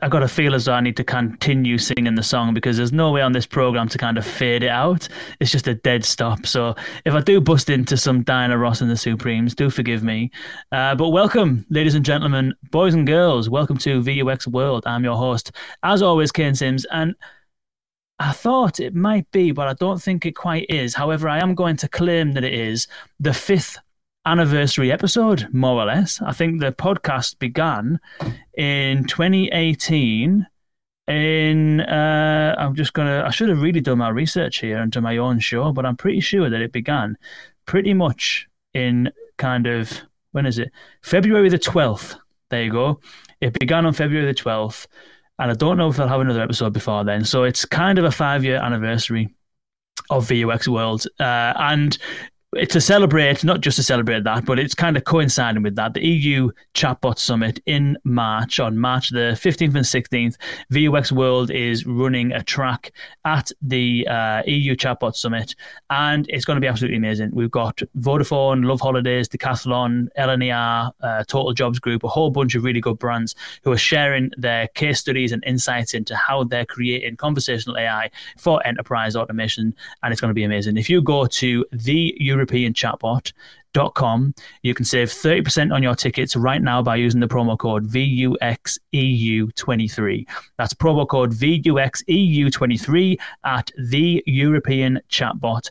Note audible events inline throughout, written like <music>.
I got a feel as though I need to continue singing the song because there's no way on this program to kind of fade it out. It's just a dead stop. So if I do bust into some Diana Ross and the Supremes, do forgive me. Uh, but welcome, ladies and gentlemen, boys and girls. Welcome to VUX World. I'm your host, as always, Kane Simms. And I thought it might be, but I don't think it quite is. However, I am going to claim that it is the fifth anniversary episode, more or less. I think the podcast began in 2018. In uh, I'm just gonna. I should have really done my research here and done my own show, but I'm pretty sure that it began pretty much in kind of when is it? February the 12th. There you go. It began on February the 12th, and I don't know if I'll have another episode before then. So it's kind of a five year anniversary of VUX World. Uh, and to celebrate, not just to celebrate that, but it's kind of coinciding with that. The EU Chatbot Summit in March, on March the 15th and 16th, VUX World is running a track at the uh, EU Chatbot Summit, and it's going to be absolutely amazing. We've got Vodafone, Love Holidays, Decathlon, LNER, uh, Total Jobs Group, a whole bunch of really good brands who are sharing their case studies and insights into how they're creating conversational AI for enterprise automation, and it's going to be amazing. If you go to the Euro European chatbot.com. You can save 30% on your tickets right now by using the promo code VUXEU23. That's promo code VUXEU23 at the European chatbot.com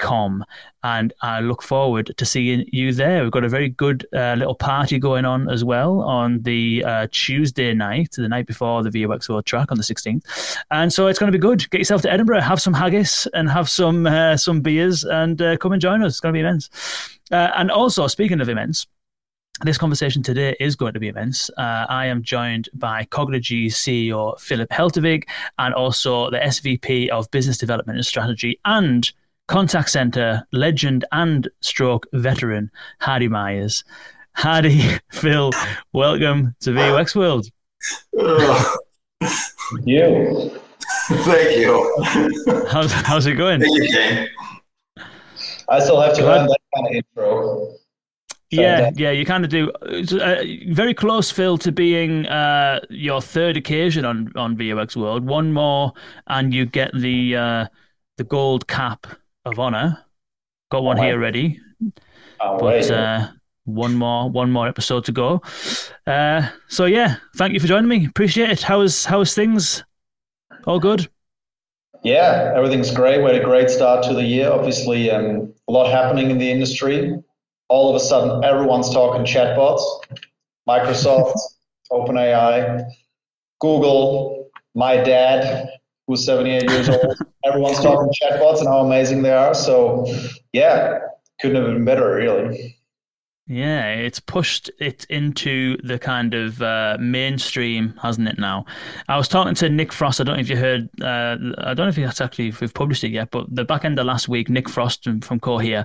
com and I look forward to seeing you there. We've got a very good uh, little party going on as well on the uh, Tuesday night, the night before the VUX World track on the 16th, and so it's going to be good. Get yourself to Edinburgh, have some haggis, and have some uh, some beers, and uh, come and join us. It's going to be immense. Uh, and also, speaking of immense. This conversation today is going to be immense. Uh, I am joined by Cognigy CEO Philip Heltewig and also the SVP of Business Development and Strategy and contact center legend and stroke veteran Hardy Myers. Hardy, <laughs> Phil, welcome to VUX World. Thank you. Thank you. How's, how's it going? Thank you, Kane. I still have to learn that kind of intro. yeah, yeah, you kind of do. Uh, very close, Phil, to being uh, your third occasion on on VUX World. One more, and you get the uh, the gold cap of honor. Got one here ready. but uh, one more, one more episode to go. Uh, so yeah, thank you for joining me. Appreciate it. How is how is things? All good. Yeah, everything's great. We had a great start to the year. Obviously, um, a lot happening in the industry. All of a sudden, everyone's talking chatbots. Microsoft, <laughs> OpenAI, Google, my dad, who's 78 years old. <laughs> Everyone's talking chatbots and how amazing they are. So, yeah, couldn't have been better, really. Yeah, it's pushed it into the kind of uh, mainstream, hasn't it? Now, I was talking to Nick Frosst. I don't know if you heard. Uh, I don't know if that's actually if we've published it yet, but the back end of last week, Nick Frosst from, from here,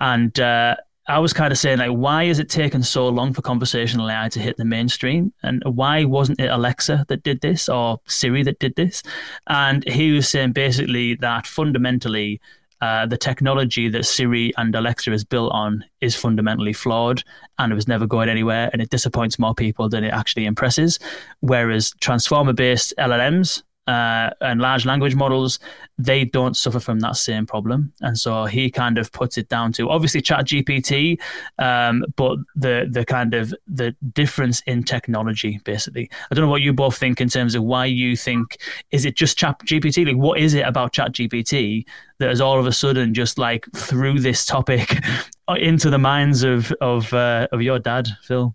and uh, I was kind of saying like, why is it taken so long for conversational AI to hit the mainstream, and why wasn't it Alexa that did this or Siri that did this? And he was saying basically that fundamentally. Uh, the technology that Siri and Alexa is built on is fundamentally flawed and it was never going anywhere and it disappoints more people than it actually impresses. Whereas transformer based LLMs, uh, and large language models, they don't suffer from that same problem. And so he kind of puts it down to obviously Chat GPT, um, but the the kind of the difference in technology, basically. I don't know what you both think in terms of why you think is it just Chat GPT? Like, what is it about Chat GPT that has all of a sudden just like threw this topic <laughs> into the minds of of uh, of your dad, Phil?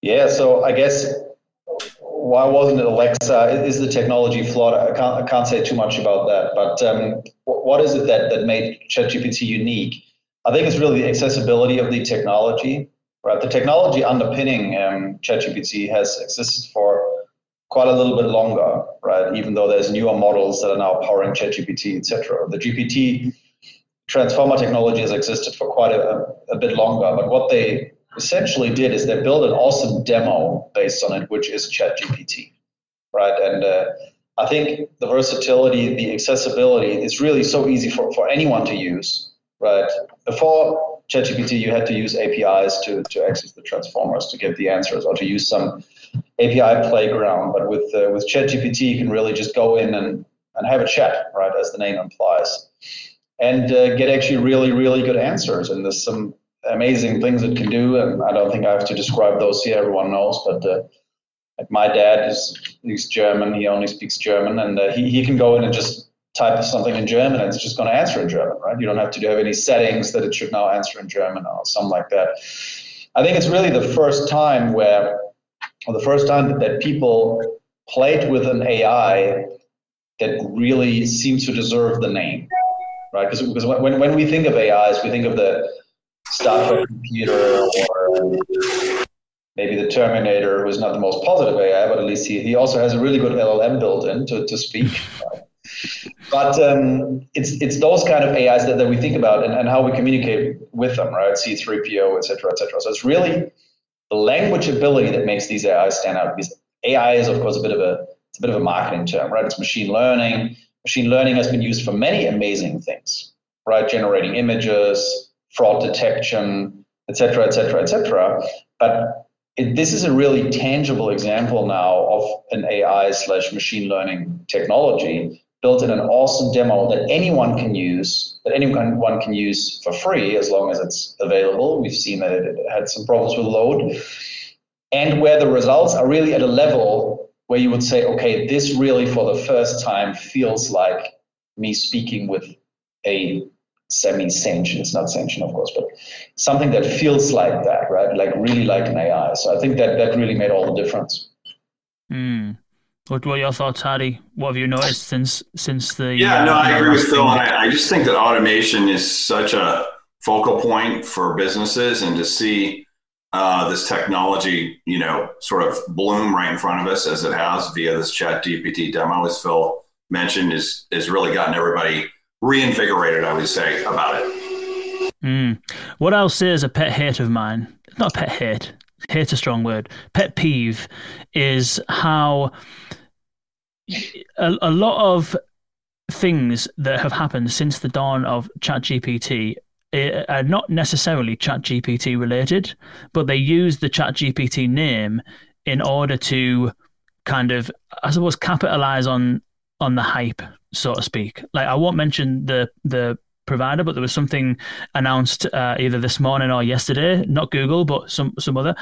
Yeah, so I guess why wasn't it Alexa? Is the technology flawed? I can't, I can't say too much about that. But um, what is it that, that made ChatGPT unique? I think it's really the accessibility of the technology. Right, the technology underpinning um, ChatGPT has existed for quite a little bit longer, right? Even though there's newer models that are now powering ChatGPT, etc. The GPT transformer technology has existed for quite a, a bit longer. But what they essentially did is they built an awesome demo based on it, which is ChatGPT, right? And uh, I think the versatility, the accessibility is really so easy for, for anyone to use, right? Before ChatGPT, you had to use APIs to, to access the transformers to get the answers or to use some API playground. But with uh, with ChatGPT, you can really just go in and, and have a chat, right, as the name implies, and uh, get actually really, really good answers. And there's some amazing things it can do. And I don't think I have to describe those here. Everyone knows, but uh, like my dad is he's German. He only speaks German, and uh, he he can go in and just type something in German, and it's just going to answer in German, right? You don't have to have any settings that it should now answer in German or something like that. I think it's really the first time where, or the first time that, that people played with an AI that really seems to deserve the name, right? Because because when, when we think of AIs, we think of the Star Trek computer or maybe the Terminator, who's not the most positive AI, but at least he, he also has a really good LLM built in to, to speak. But um, it's it's those kind of AIs that, that we think about and, and how we communicate with them, right? C3PO, et cetera, et cetera. So it's really the language ability that makes these AIs stand out because AI is of course a bit of a it's a bit of a marketing term, right? It's machine learning. Machine learning has been used for many amazing things, right? Generating images, fraud detection, et cetera, et cetera, et cetera. But it, this is a really tangible example now of an AI slash machine learning technology built in an awesome demo that anyone can use, that anyone one can use for free as long as it's available. We've seen that it had some problems with load, and where the results are really at a level where you would say, okay, this really for the first time feels like me speaking with a semi-sentient, it's not sentient, of course, but something that feels like that, right? Like really like an AI. So I think that that really made all the difference. Mm. What were your thoughts, Hardy? What have you noticed since since the? Yeah, uh, no, I agree with Phil. I, I just think that automation is such a focal point for businesses, and to see uh, this technology, you know, sort of bloom right in front of us as it has via this Chat GPT demo, as Phil mentioned, is is really gotten everybody reinvigorated. I would say about it. Mm. What I'll say is a pet hate of mine. Not pet hate. Hate's a strong word. Pet peeve is how a, a lot of things that have happened since the dawn of ChatGPT eh, are not necessarily ChatGPT related, but they use the ChatGPT name in order to kind of, I suppose, capitalize on on the hype, so to speak. Like I won't mention the the provider, but there was something announced uh, either this morning or yesterday, not Google, but some some other,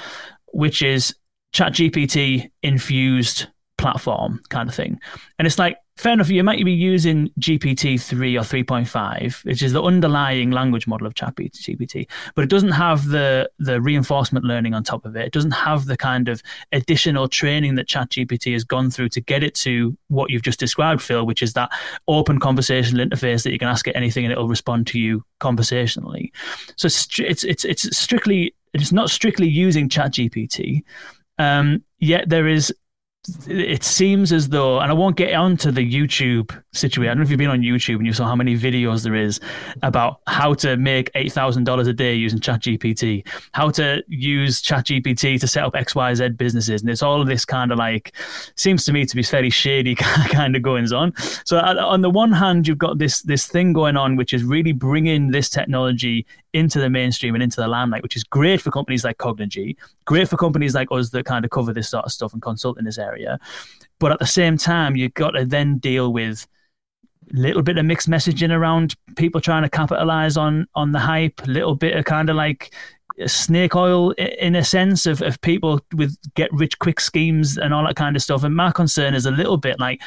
which is ChatGPT infused platform kind of thing. And it's like, fair enough, you might be using GPT 3 or 3.5, which is the underlying language model of ChatGPT, but it doesn't have the, the reinforcement learning on top of it. It doesn't have the kind of additional training that ChatGPT has gone through to get it to what you've just described, Phil, which is that open conversational interface that you can ask it anything and it'll respond to you conversationally. So it's, it's, it's, strictly, it's not strictly using ChatGPT. Um, yet there is it seems as though, and I won't get onto the YouTube situation. I don't know if you've been on YouTube and you saw how many videos there is about how to make eight thousand dollars a day using ChatGPT, how to use ChatGPT to set up X, Y, Z businesses, and it's all of this kind of like seems to me to be fairly shady <laughs> kind of goings on. So uh, on the one hand, you've got this this thing going on, which is really bringing this technology into the mainstream and into the limelight, which is great for companies like Cognigy, great for companies like us that kind of cover this sort of stuff and consult in this area. But at the same time, you've got to then deal with a little bit of mixed messaging around people trying to capitalize on on the hype, a little bit of kind of like snake oil in a sense of, of people with get rich quick schemes and all that kind of stuff. And my concern is a little bit like,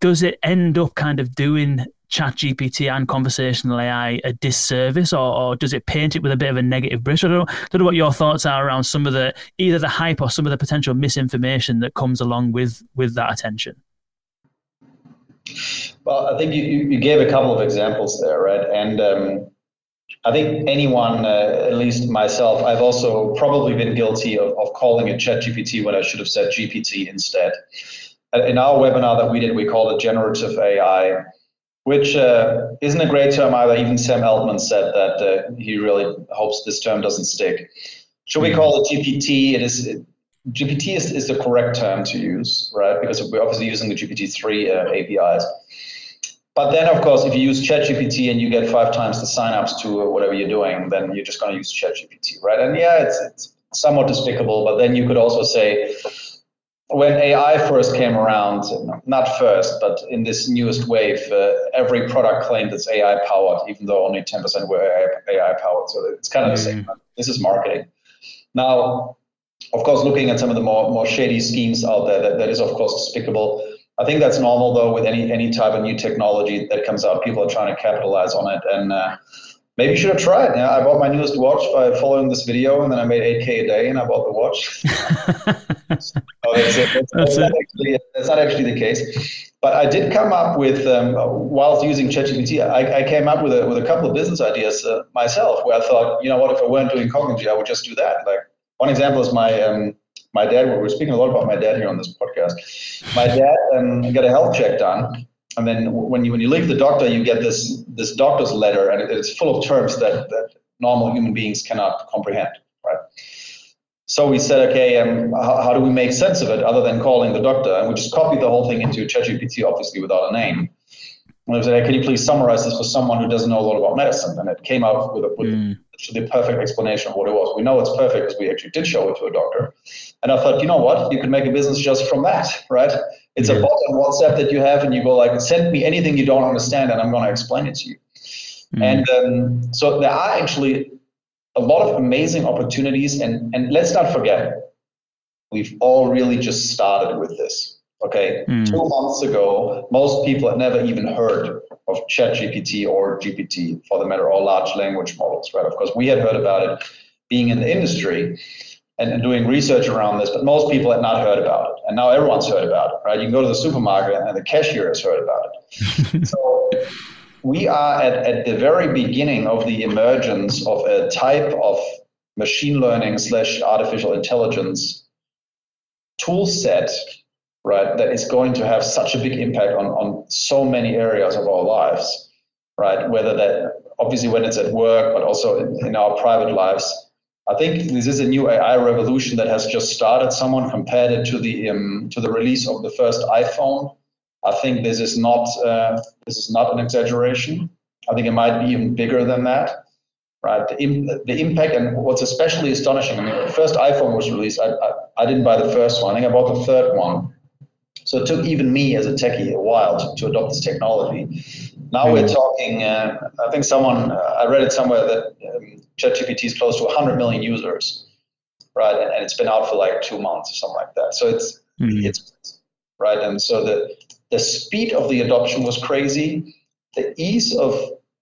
does it end up kind of doing ChatGPT and conversational AI a disservice, or, or, does it paint it with a bit of a negative brush? I don't, know, don't know what your thoughts are around some of the either the hype or some of the potential misinformation that comes along with with that attention. Well, I think you, you gave a couple of examples there, right? And um, I think anyone, uh, at least myself, I've also probably been guilty of, of calling it ChatGPT when I should have said GPT instead. In our webinar that we did, we called it generative AI which uh, isn't a great term either. Even Sam Altman said that uh, he really hopes this term doesn't stick. Should we hmm. call it GPT? It is it, GPT is, is the correct term to use, right? Because we're obviously using the GPT-3 uh, APIs. but then, of course, if you use ChatGPT and you get five times the signups to whatever you're doing, then you're just going to use ChatGPT, right? And yeah, it's, it's somewhat despicable, but then you could also say, when AI first came around, not first, but in this newest wave, uh, every product claimed it's AI powered, even though only 10% were AI, powered. So it's kind of the same. Mm. This is marketing. Now, of course, looking at some of the more, more shady schemes out there, that, that is, of course, despicable. I think that's normal though with any any type of new technology that comes out. People are trying to capitalize on it, and uh, maybe you should have tried. Yeah, I bought my newest watch by following this video, and then I made 8k a day, and I bought the watch. <laughs> oh, that's, that's, that's, not actually, that's, not actually, the case. But I did come up with, um, whilst using ChatGPT, I, I, came up with a with a couple of business ideas uh, myself, where I thought, you know what, if I weren't doing Cognigy, I would just do that. Like one example is my um, my dad, we're speaking a lot about my dad here on this podcast. My dad um, got a health check done. And then when you when you leave the doctor, you get this this doctor's letter, and it's full of terms that, that normal human beings cannot comprehend? So we said, okay, um, how, how, do we make sense of it other than calling the doctor? And we just copied the whole thing into ChatGPT, obviously without a name. And I said, hey, can you please summarize this for someone who doesn't know a lot about medicine? And it came out with, a, with mm. the perfect explanation of what it was. We know it's perfect because we actually did show it to a doctor. And I thought, you know what? You can make a business just from that, right? It's yeah. a bot on WhatsApp that you have, and you go like, send me anything you don't understand, and I'm going to explain it to you. Mm. And um, so there are actually a lot of amazing opportunities. And, and let's not forget, we've all really just started with this Okay, mm. two months ago, most people had never even heard of ChatGPT or GPT, for the matter, or large language models, right? Of course, we had heard about it being in the industry and, and doing research around this, but most people had not heard about it. And now everyone's heard about it, right? You can go to the supermarket and the cashier has heard about it. <laughs> so we are at, at the very beginning of the emergence of a type of machine learning slash artificial intelligence tool set right, that is going to have such a big impact on, on so many areas of our lives, right? Whether that, obviously, when it's at work, but also in, in our private lives. I think this is a new AI revolution that has just started. Someone compared it to the um, to the release of the first iPhone. I think this is not uh, this is not an exaggeration. I think it might be even bigger than that, right? The, Im- the impact and what's especially astonishing. I mean, the first iPhone was released. I, I, I didn't buy the first one. I think I bought the third one. So it took even me as a techie a while to, to adopt this technology. Now we're hmm. talking, uh, I think someone, uh, I read it somewhere that um, ChatGPT is close to 100 million users, right? And, and, it's been out for like two months or something like that. So it's, mm-hmm. it's right. And so the, the speed of the adoption was crazy. The ease of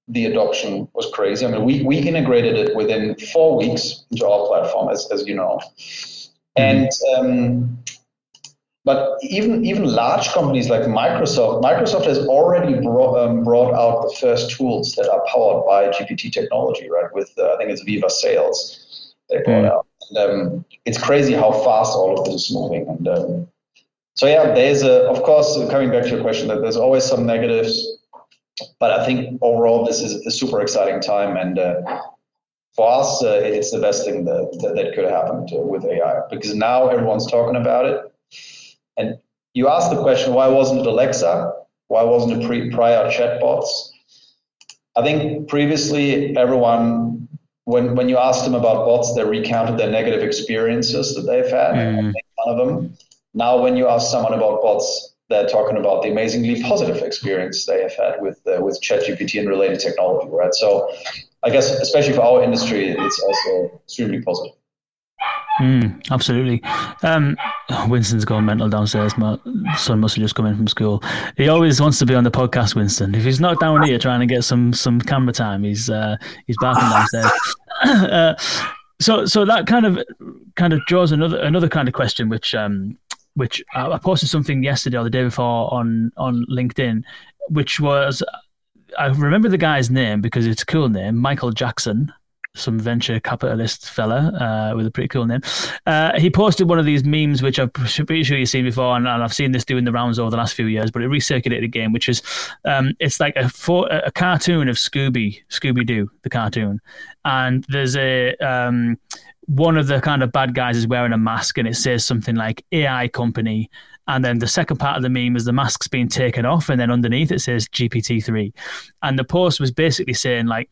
the adoption was crazy. I mean, we, we integrated it within four weeks into our platform, as, as you know. Mm-hmm. And um, but even even large companies like Microsoft, Microsoft has already brought, um, brought out the first tools that are powered by GPT technology, right? With uh, I think it's Viva Sales they brought mm. out. And, um, it's crazy how fast all of this is moving. And um, so yeah, there's a of course coming back to your question that there's always some negatives, but I think overall this is a super exciting time and. Uh, for us, uh, it's the best thing that, that, that could have happened with AI because now everyone's talking about it and you asked the question, why wasn't it Alexa? Why wasn't it pre- prior chatbots? I think previously everyone, when, when you asked them about bots, they recounted their negative experiences that they've had, mm. one of them. Now, when you ask someone about bots, they're talking about the amazingly positive experience they have had with uh, with ChatGPT and related technology, right? So, I guess especially for our industry, it's also extremely positive. Mm, absolutely. Um, Winston's gone mental downstairs. My son must have just come in from school. He always wants to be on the podcast, Winston. If he's not down here trying to get some some camera time, he's uh, he's barking downstairs. <laughs> uh, so so that kind of kind of draws another another kind of question, which um, which I posted something yesterday or the day before on on LinkedIn, which was I remember the guy's name because it's a cool name, Michael Jackson some venture capitalist fella uh, with a pretty cool name. Uh, he posted one of these memes, which I'm pretty sure you've seen before, and, and, I've seen this doing the rounds over the last few years. But it recirculated again, which is um, it's like a for, a cartoon of Scooby Scooby Doo, the cartoon, and there's a um, one of the kind of bad guys is wearing a mask and it says something like AI company. And then the second part of the meme is the mask's being taken off, and then underneath it says GPT-3. And the post was basically saying, like,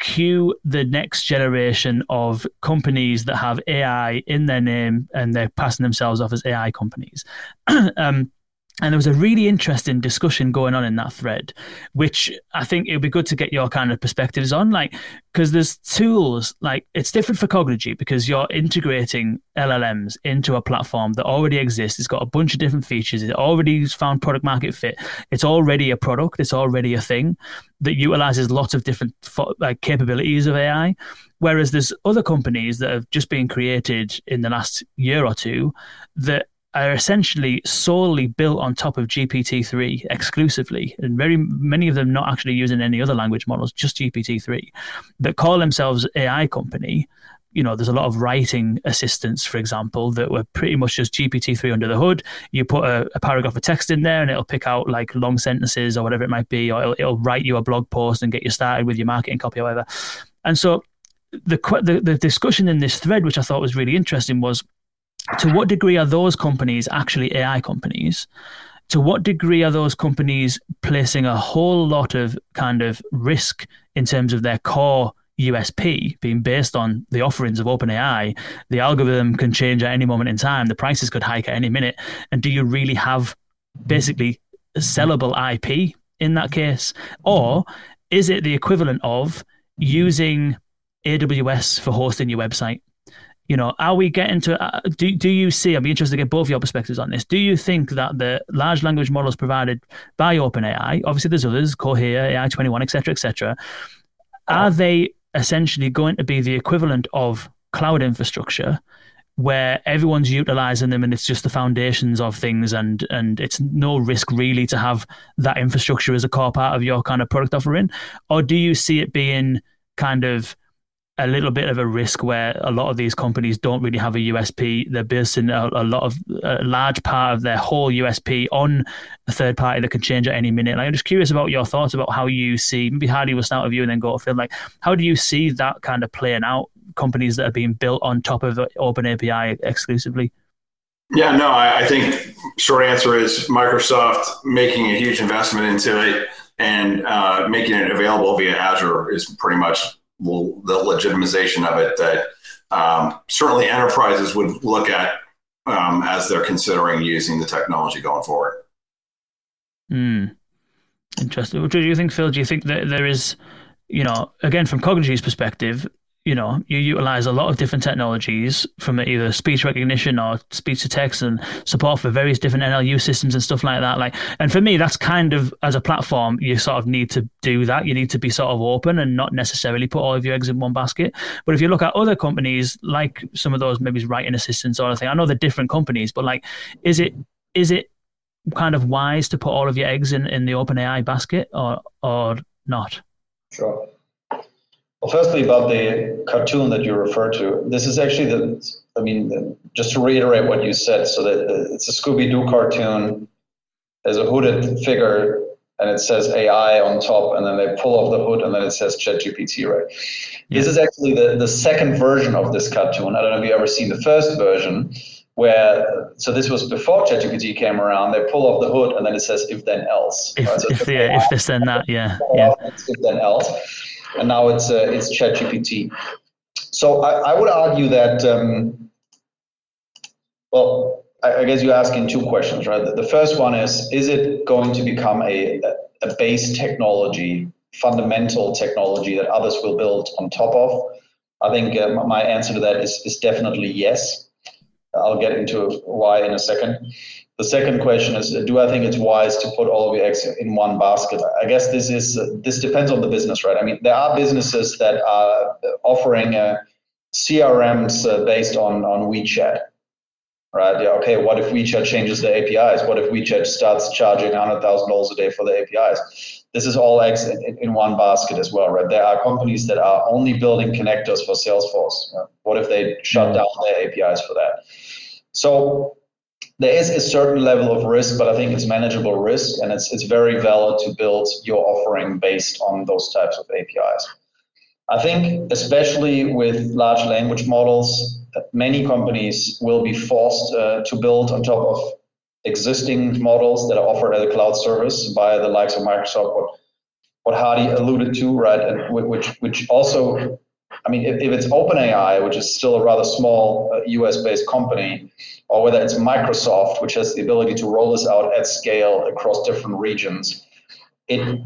cue the next generation of companies that have AI in their name and they're passing themselves off as AI companies. <clears throat> um, and there was a really interesting discussion going on in that thread, which I think it would be good to get your kind of perspectives on. Like, because there's tools, like, it's different for Cognigy because you're integrating LLMs into a platform that already exists. It's got a bunch of different features. It already found product market fit. It's already a product. It's already a thing that utilizes lots of different like capabilities of AI. Whereas there's other companies that have just been created in the last year or two that are essentially solely built on top of GPT-3 exclusively, and very many of them not actually using any other language models, just GPT-3, that call themselves AI company. You know, there's a lot of writing assistants, for example, that were pretty much just GPT-3 under the hood. You put a, a paragraph of text in there, and it'll pick out like long sentences or whatever it might be, or it'll, it'll write you a blog post and get you started with your marketing copy or whatever. And so, the, the the discussion in this thread, which I thought was really interesting, was to what degree are those companies actually AI companies? To what degree are those companies placing a whole lot of kind of risk in terms of their core USP being based on the offerings of OpenAI? The algorithm can change at any moment in time, the prices could hike at any minute. And do you really have basically sellable IP in that case? Or is it the equivalent of using AWS for hosting your website? You know, are we getting to? Uh, do do you see? I'd be interested to get both your perspectives on this. Do you think that the large language models provided by OpenAI, obviously there's others, Cohere, AI twenty one, etc., etc., are they essentially going to be the equivalent of cloud infrastructure? where everyone's utilizing them and it's just the foundations of things and and it's no risk really to have that infrastructure as a core part of your kind of product offering or do you see it being kind of a little bit of a risk where a lot of these companies don't really have a USP. They're basing a, a lot of a large part of their whole USP on a third party that can change at any minute. And I'm just curious about your thoughts about how you see maybe Hardy will start with you and then go to Phil. Like, how do you see that kind of playing out? Companies that are being built on top of Open API exclusively. Yeah, no, I, I think short answer is Microsoft making a huge investment into it and uh, making it available via Azure is pretty much the legitimization of it that um, certainly enterprises would look at um, as they're considering using the technology going forward. Mm. Interesting. What do you think, Phil? Do you think that there is, you know, again, from Cognigy's perspective, you know, you utilize a lot of different technologies from either speech recognition or speech to text and support for various different NLU systems and stuff like that. Like, and for me, that's kind of as a platform, you sort of need to do that. You need to be sort of open and not necessarily put all of your eggs in one basket. But if you look at other companies, like some of those maybe writing assistants or anything, I know they're different companies, but like, is it is it kind of wise to put all of your eggs in in the OpenAI basket or or not? Sure. Well, firstly, about the cartoon that you referred to, this is actually the, I mean, just to reiterate what you said, so that it's a Scooby Doo cartoon. There's a hooded figure and it says AI on top, and then they pull off the hood and then it says ChatGPT, right? Yeah. This is actually the, the second version of this cartoon. I don't know if you've ever seen the first version where so this was before ChatGPT came around. They pull off the hood and then it says if then else. If, right? so if, yeah, if this then that, yeah, yeah. If then else and now it's uh, it's ChatGPT. So I, I would argue that um, well, I, I, guess you're asking two questions, right? The, the first one is is it going to become a a base technology, fundamental technology that others will build on top of? I think uh, my answer to that is is definitely yes. I'll get into why in a second. The second question is, do I think it's wise to put all of your eggs in one basket? I guess this is this depends on the business, right? I mean, there are businesses that are offering uh, CRMs uh, based on on WeChat, right? Yeah, okay. What if WeChat changes the APIs? What if WeChat starts charging hundred thousand dollars a day for the APIs? This is all eggs in, in, one basket as well, right? There are companies that are only building connectors for Salesforce. What if they shut mm. down their APIs for that? So there is a certain level of risk, but I think it's manageable risk, and it's it's very valid to build your offering based on those types of APIs. I think, especially with large language models, many companies will be forced uh, to build on top of existing models that are offered as a cloud service by the likes of Microsoft, what, what Hardy alluded to, right? And which, which also, I mean, if, if it's OpenAI, which is still a rather small uh, US based company, or whether it's Microsoft, which has the ability to roll this out at scale across different regions, it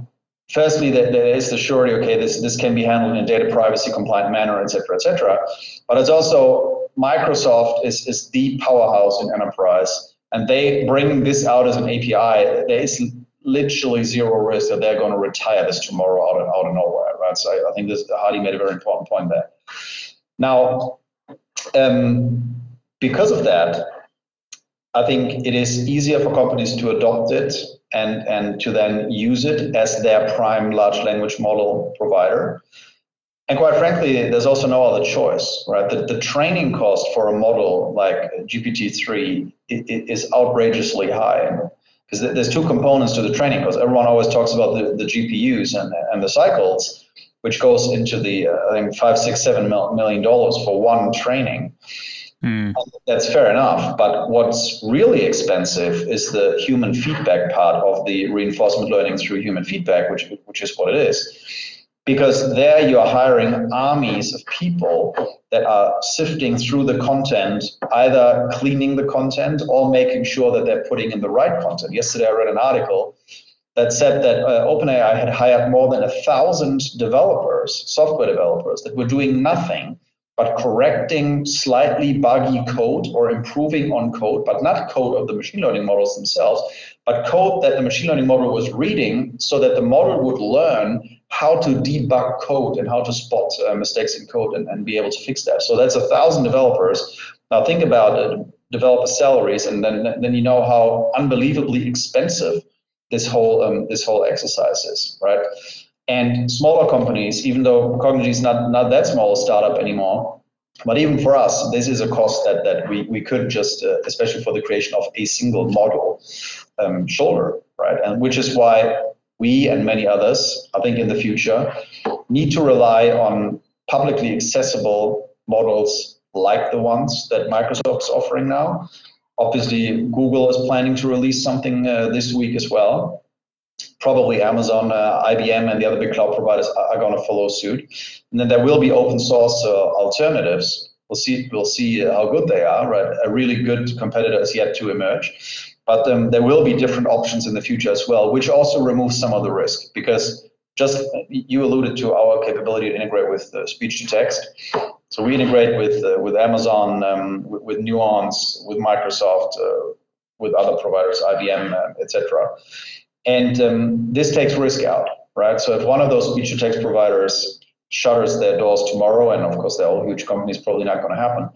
firstly there, there is the surety okay this this can be handled in a data privacy compliant manner et cetera et cetera but it's also microsoft is is the powerhouse in enterprise and they bring this out as an api there is literally zero risk that they're going to retire this tomorrow out of, out of nowhere right so I, I think this Hardy made a very important point there now um, because of that I think it is easier for companies to adopt it and, and to then use it as their prime large language model provider. And quite frankly, there's also no other choice, right? The, the training cost for a model like GPT-3 is outrageously high because there's two components to the training cost. Everyone always talks about the, the GPUs and, and the cycles, which goes into the, uh, I think, five, six, seven million dollars for one training. Mm. That's fair enough. But what's really expensive is the human feedback part of the reinforcement learning through human feedback, which, which is what it is. Because there you are hiring armies of people that are sifting through the content, either cleaning the content or making sure that they're putting in the right content. Yesterday, I read an article that said that uh, OpenAI had hired more than a thousand developers, software developers, that were doing nothing but correcting slightly buggy code or improving on code, but not code of the machine learning models themselves, but code that the machine learning model was reading so that the model would learn how to debug code and how to spot uh, mistakes in code and, and be able to fix that. So that's a thousand developers. Now think about it, developer salaries, and then then you know how unbelievably expensive this whole um, this whole exercise is, right? And smaller companies, even though Cognigy is not, not that small a startup anymore, but even for us, this is a cost that, that we, we could just, uh, especially for the creation of a single model, um, shoulder, right? And which is why we and many others, I think in the future, need to rely on publicly accessible models like the ones that Microsoft's offering now. Obviously, Google is planning to release something uh, this week as well probably Amazon, uh, IBM, and the other big cloud providers are, are going to follow suit. And then there will be open source uh, alternatives. We'll see. We'll see how good they are. Right, a really good competitor is yet to emerge, but um, there will be different options in the future as well, which also removes some of the risk because just you alluded to our capability to integrate with uh, speech to text. So we integrate with uh, with Amazon, um, with, with, Nuance, with Microsoft, uh, with other providers, IBM, uh, etc. And um, this takes risk out, right? So if one of those speech to text providers shutters their doors tomorrow, and of course they're all huge companies, probably not going to happen.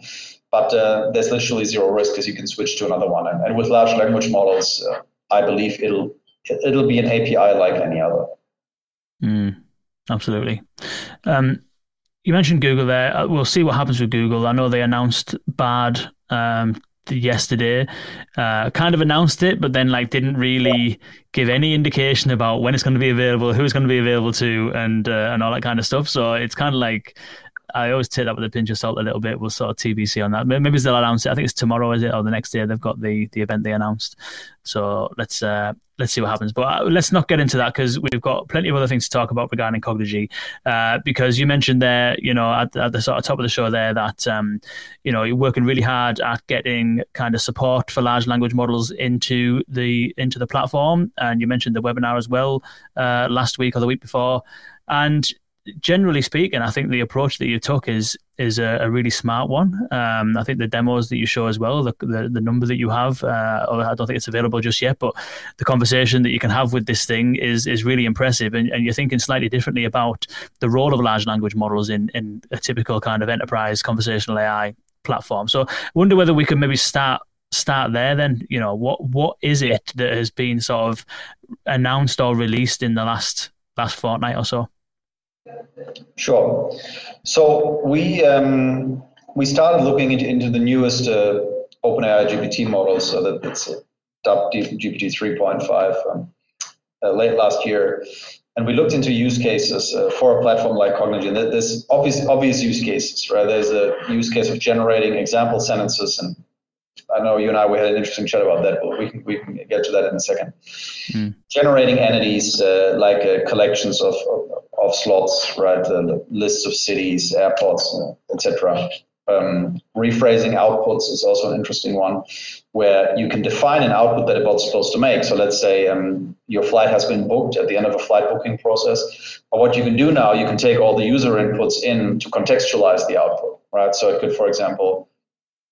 But uh, there's literally zero risk because you can switch to another one. And, and with large language models, uh, I believe it'll it'll be an API like any other. Mm, absolutely. Um, you mentioned Google there. Uh, we'll see what happens with Google. I know they announced Bard um, yesterday. Uh, kind of announced it, but then like didn't really give any indication about when it's going to be available, who it's going to be available to, and uh, and all that kind of stuff. So it's kind of like I always take that with a pinch of salt a little bit. We'll sort of TBC on that. Maybe they'll announce it. I think it's tomorrow, is it, or the next day? They've got the the event they announced. So let's uh, let's see what happens. But uh, let's not get into that because we've got plenty of other things to talk about regarding Cognigy. Uh, because you mentioned there, you know, at, at, the sort of top of the show there that um, you know you're working really hard at getting kind of support for large language models into the into the platform, and you mentioned the webinar as well uh, last week or the week before. And generally speaking, I think the approach that you took is is a, a really smart one. Um, I think the demos that you show as well, the the, the number that you have, uh, I don't think it's available just yet, but the conversation that you can have with this thing is is really impressive. And, and you're thinking slightly differently about the role of large language models in in a typical kind of enterprise conversational AI platform. So I wonder whether we could maybe start start there then you know what what is it that has been sort of announced or released in the last last fortnight or so Sure. So we um, we started looking into, into the newest uh, OpenAI GPT models, so that it's dubbed GPT 3.5 um, uh, late last year. and we looked into use cases uh, for a platform like Cognigy. There's obvious obvious use cases, right? There's a use case of generating example sentences, and I know you and I we had an interesting chat about that, but we can we can get to that in a second. Mm. Generating entities uh, like uh, collections of, of, of slots, right? lists of cities, airports, uh, etc. Um, rephrasing outputs is also an interesting one where you can define an output that a bot's supposed to make. So let's say um, your flight has been booked at the end of a flight booking process. But what you can do now, you can take all the user inputs in to contextualize the output, right? So it could, for example,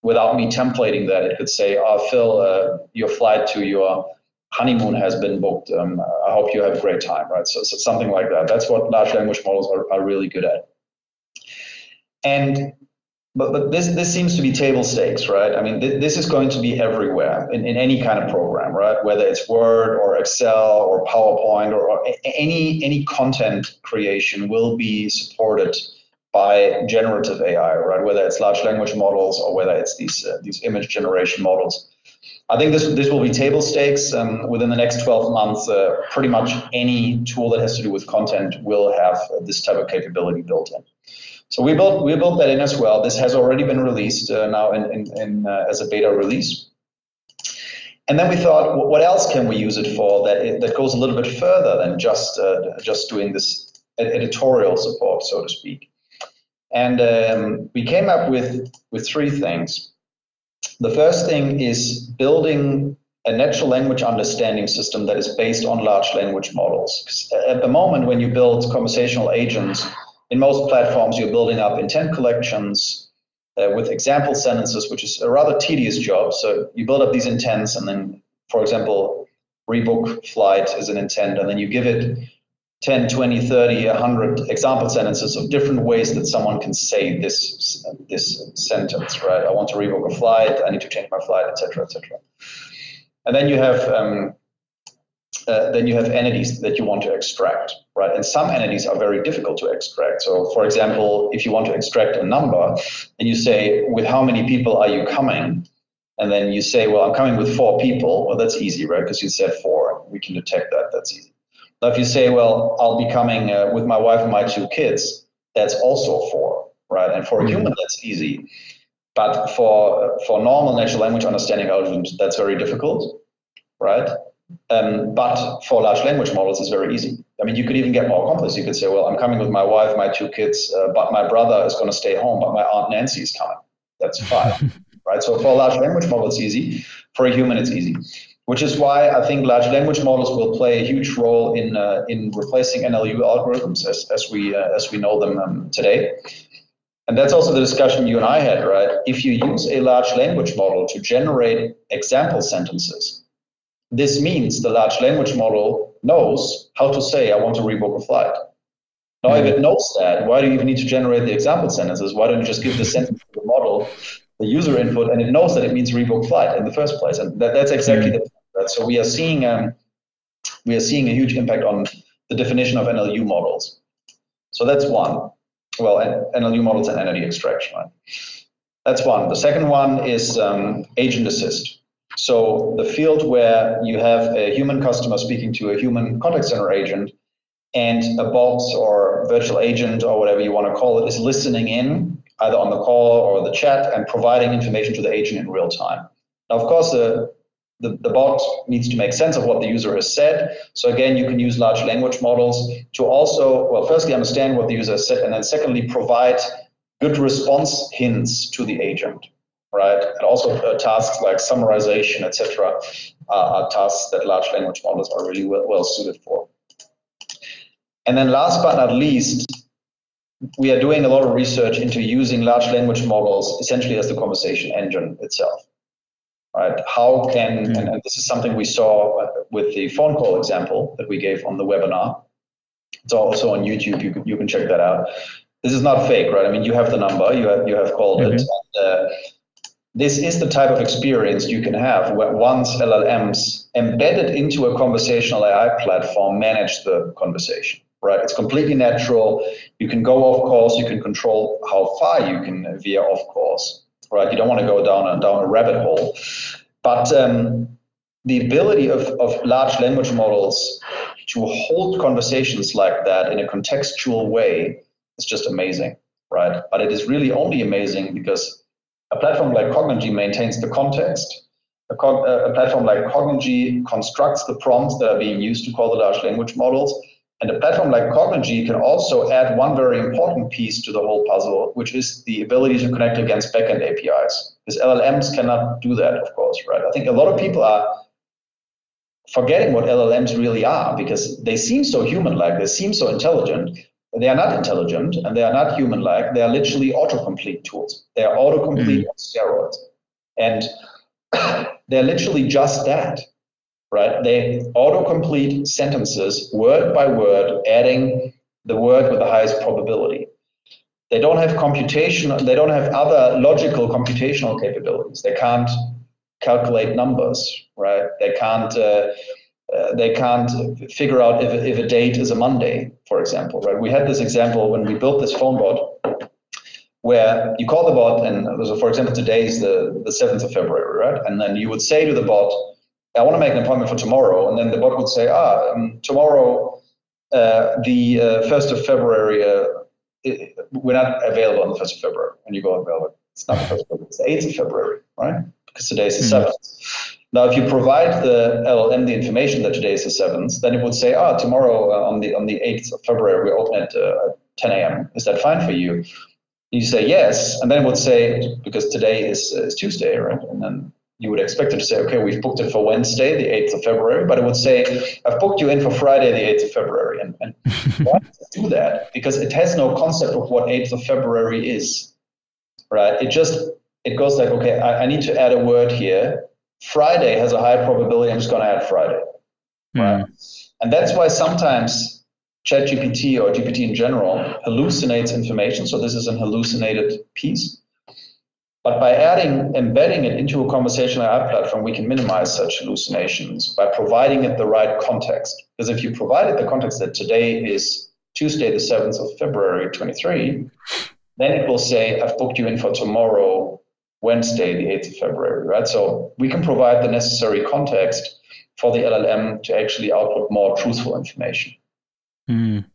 without me templating that, it could say, oh, Phil, uh, your flight to your honeymoon has been booked. Um, I hope you have a great time, right? So, so something like that. That's what large language models are, are really good at. And but, but this, this seems to be table stakes, right? I mean, th- this is going to be everywhere in, in any kind of program, right? Whether it's Word or Excel or PowerPoint or, or any, any content creation will be supported by generative AI, right? Whether it's large language models or whether it's these, uh, these image generation models. I think this, this will be table stakes. Um, within the next 12 months, uh, pretty much any tool that has to do with content will have this type of capability built in. So we built we built that in as well. This has already been released uh, now in, in, in uh, as a beta release. And then we thought, what else can we use it for that it, that goes a little bit further than just uh, just doing this editorial support, so to speak. And um, we came up with with three things. The first thing is building a natural language understanding system that is based on large language models. At the moment, when you build conversational agents in most platforms, you're building up intent collections uh, with example sentences, which is a rather tedious job. So you build up these intents, and then, for example, rebook flight is an intent, and then you give it 10, 20, 30, 100 example sentences of different ways that someone can say this this sentence, right? I want to rebook a flight, I need to change my flight, etc., etc. And then you have um, uh, then you have entities that you want to extract, right? And some entities are very difficult to extract. So, for example, if you want to extract a number, and you say, with how many people are you coming? And then you say, well, I'm coming with four people. Well, that's easy, right? Because you said four. We can detect that. That's easy. Now, if you say, well, I'll be coming uh, with my wife and my two kids, that's also four, right? And for a mm-hmm. human, that's easy. But for for normal natural language understanding algorithms, that's very difficult, right? Um, but for large language models, it's very easy. I mean, you could even get more complex. You could say, well, I'm coming with my wife, my two kids, uh, but my brother is going to stay home, but my aunt Nancy is coming. That's fine, <laughs> right? So for a large language model, it's easy. For a human, it's easy. Which is why I think large language models will play a huge role in uh, in replacing NLU algorithms as, as we uh, as we know them um, today. And that's also the discussion you and I had, right? If you use a large language model to generate example sentences, this means the large language model knows how to say, I want to rebook a flight. Now, if it knows that, why do you even need to generate the example sentences? Why don't you just give the sentence to the model, the user input, and it knows that it means rebook flight in the first place? And that, that's exactly mm-hmm. the So we are seeing um, we are seeing a huge impact on the definition of NLU models. So that's one. Well, NLU models and entity extraction. Right? That's one. The second one is um, agent assist. So the field where you have a human customer speaking to a human contact center agent and a bot or virtual agent or whatever you want to call it is listening in either on the call or the chat and providing information to the agent in real time. Now, of course, the, the, the bot needs to make sense of what the user has said. So again, you can use large language models to also, well, firstly, understand what the user has said, and then secondly, provide good response hints to the agent right? And also uh, tasks like summarization, etc., uh, are tasks that large language models are really well, well suited for. And then last but not least, we are doing a lot of research into using large language models essentially as the conversation engine itself. Right? How can, mm-hmm. and, and this is something we saw with the phone call example that we gave on the webinar. It's also on YouTube. You can, you can check that out. This is not fake, right? I mean, you have the number, you have, you have called mm-hmm. it. And, uh, this is the type of experience you can have where once LLMs embedded into a conversational AI platform manage the conversation, right? It's completely natural. You can go off course. You can control how far you can veer off course, right? You don't want to go down a, down a rabbit hole. But um, the ability of, of large language models to hold conversations like that in a contextual way is just amazing, right? But it is really only amazing because a platform like Cognigy maintains the context. A, co- a platform like Cognigy constructs the prompts that are being used to call the large language models. And a platform like Cognigy can also add one very important piece to the whole puzzle, which is the ability to connect against backend APIs. Because LLMs cannot do that, of course, right? I think a lot of people are forgetting what LLMs really are because they seem so human-like, they seem so intelligent. They are not intelligent and they are not human-like. They are literally autocomplete tools. They are autocomplete mm. on steroids, and <clears throat> they're literally just that, right? They autocomplete sentences word by word, adding the word with the highest probability. They don't have computation. They don't have other logical computational capabilities. They can't calculate numbers, right? They can't uh, uh, they can't figure out if, if a date is a Monday, for example, right? We had this example when we built this phone bot where you call the bot and so for example today is the, the 7th of February, right? And then you would say to the bot, I want to make an appointment for tomorrow, and then the bot would say, ah, um, tomorrow, uh, the uh, 1st of February, uh, it, we're not available on the 1st of February. And you go, well, it's not the 1st of February, it's the 8th of February, right? because today is the mm. 7th. Now, if you provide the LLM the information that today is the 7th, then it would say, ah, tomorrow uh, on the on the 8th of February, we open at uh, 10 a.m. Is that fine for you? You say yes, and then it would say, because today is, uh, is Tuesday, right? And then you would expect it to say, okay, we've booked it for Wednesday, the 8th of February, but it would say, I've booked you in for Friday, the 8th of February. And, and <laughs> why does it do that? Because it has no concept of what 8th of February is, right? It just it goes like, okay, I, I, need to add a word here. Friday has a high probability. I'm just going to add Friday. Mm. Right. And that's why sometimes ChatGPT or GPT in general hallucinates information. So this is an hallucinated piece. But by adding, embedding it into a conversational AI platform, we can minimize such hallucinations by providing it the right context. Because if you provided the context that today is Tuesday, the 7th of February, 23, then it will say, I've booked you in for tomorrow, Wednesday, the 8th of February, right? So we can provide the necessary context for the LLM to actually output more truthful information. Mm.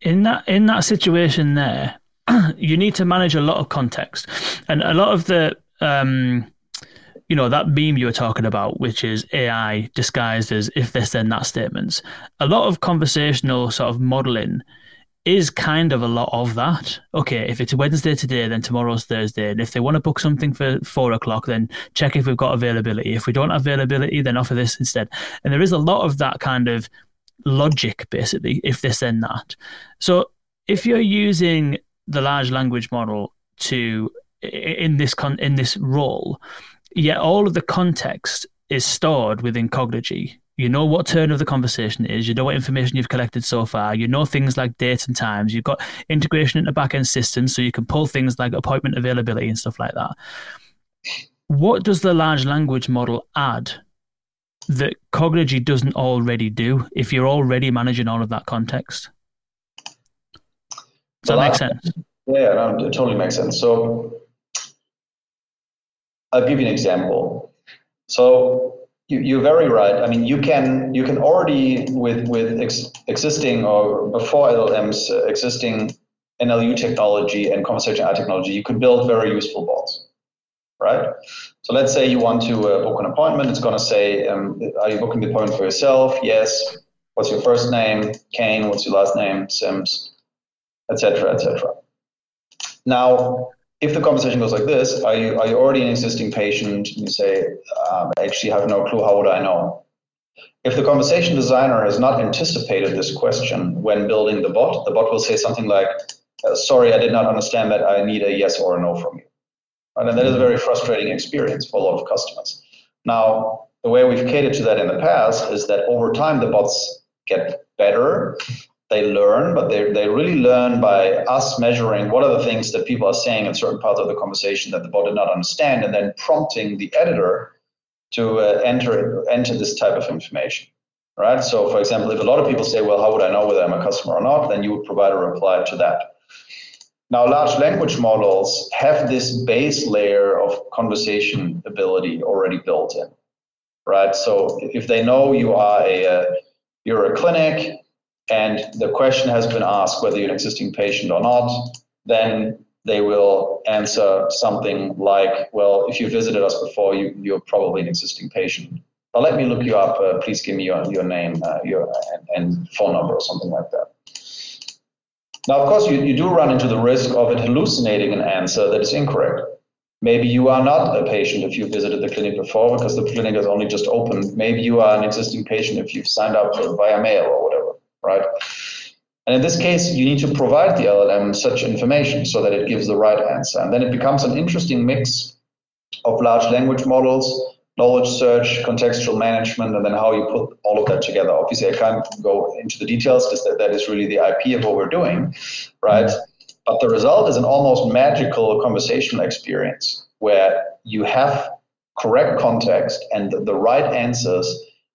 In that in that situation, there, <clears throat> you need to manage a lot of context, and a lot of the um, you know that meme you were talking about, which is AI disguised as if this then that statements. A lot of conversational sort of modeling is kind of a lot of that. Okay, if it's Wednesday today, then tomorrow's Thursday. And if they want to book something for four o'clock, then check if we've got availability. If we don't have availability, then offer this instead. And there is a lot of that kind of logic, basically, if this, then that. So if you're using the large language model to in this con in this role, yet all of the context is stored within Cognigy you know what turn of the conversation is. You know what information you've collected so far. You know things like dates and times. You've got integration into backend systems, so you can pull things like appointment availability and stuff like that. What does the large language model add that Cognigy doesn't already do if you're already managing all of that context? Does that make sense? Yeah, no, it totally makes sense. So I'll give you an example. So you, are very right. I mean, you can you can already with with ex, existing or before LLMs uh, existing NLU technology and conversational AI technology, you could build very useful bots, right? So let's say you want to uh, book an appointment. It's going to say, um, "Are you booking the appointment for yourself?" Yes. What's your first name? Kane. What's your last name? Simms, etc., etc. Now, if the conversation goes like this, are you, are you already an existing patient? And you say, um, I actually have no clue. How would I know? If the conversation designer has not anticipated this question when building the bot, the bot will say something like, uh, sorry, I did not understand that. I need a yes or a no from you. Right? And that is a very frustrating experience for a lot of customers. Now, the way we've catered to that in the past is that over time, the bots get better they learn, but they, they really learn by us measuring what are the things that people are saying in certain parts of the conversation that the bot did not understand, and then prompting the editor to uh, enter enter this type of information. Right. So, for example, if a lot of people say, "Well, how would I know whether I'm a customer or not?" then you would provide a reply to that. Now, large language models have this base layer of conversation ability already built in, right? So, if they know you are a, a you're a clinic and the question has been asked whether you're an existing patient or not, then they will answer something like, well, if you visited us before, you, you're probably an existing patient. But let me look you up. Uh, please give me your, your name uh, your, and, and, phone number or something like that. Now, of course, you, you do run into the risk of it hallucinating an answer that is incorrect. Maybe you are not a patient if you visited the clinic before because the clinic has only just opened. Maybe you are an existing patient if you've signed up via mail or right? And in this case, you need to provide the LLM such information so that it gives the right answer. And then it becomes an interesting mix of large language models, knowledge search, contextual management, and then how you put all of that together. Obviously, I can't go into the details because that, that is really the IP of what we're doing, right? But the result is an almost magical conversational experience where you have correct context and the right answers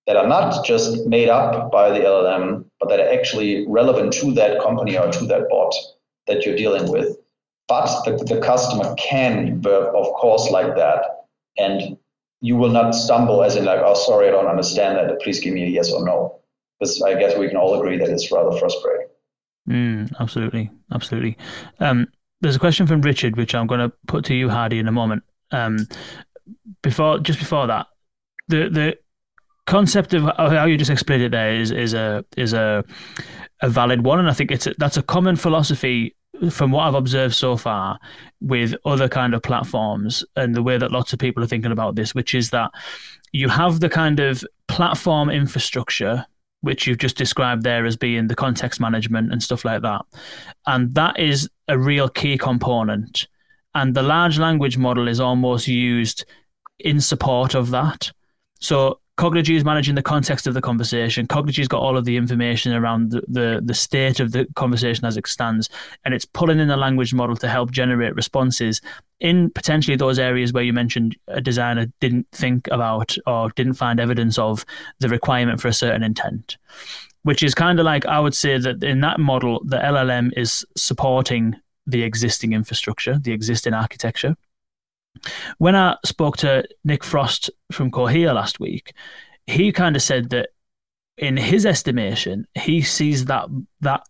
that are not just made up by the LLM, but that are actually relevant to that company or to that bot that you're dealing with. But the, the customer can verb, of course, like that. And you will not stumble as in like, oh, sorry, I don't understand that. Please give me a yes or no. Because I guess we can all agree that it's rather frustrating. Mm, absolutely, absolutely. Um, there's a question from Richard, which I'm going to put to you, Hardy, in a moment. Um, before, just before that, the the concept of how you just explained it there is is a is a a valid one, and I think it's a, that's a common philosophy from what I've observed so far with other kind of platforms and the way that lots of people are thinking about this, which is that you have the kind of platform infrastructure which you've just described there as being the context management and stuff like that. And that is a real key component. And the large language model is almost used in support of that. So Cognigy is managing the context of the conversation. Cognigy's got all of the information around the, the, the state of the conversation as it stands, and it's pulling in the language model to help generate responses in potentially those areas where you mentioned a designer didn't think about or didn't find evidence of the requirement for a certain intent. Which is kind of like I would say that in that model, the LLM is supporting the existing infrastructure, the existing architecture when I spoke to Nick Frosst from Cohere last week, he kind of said that in his estimation, he sees that that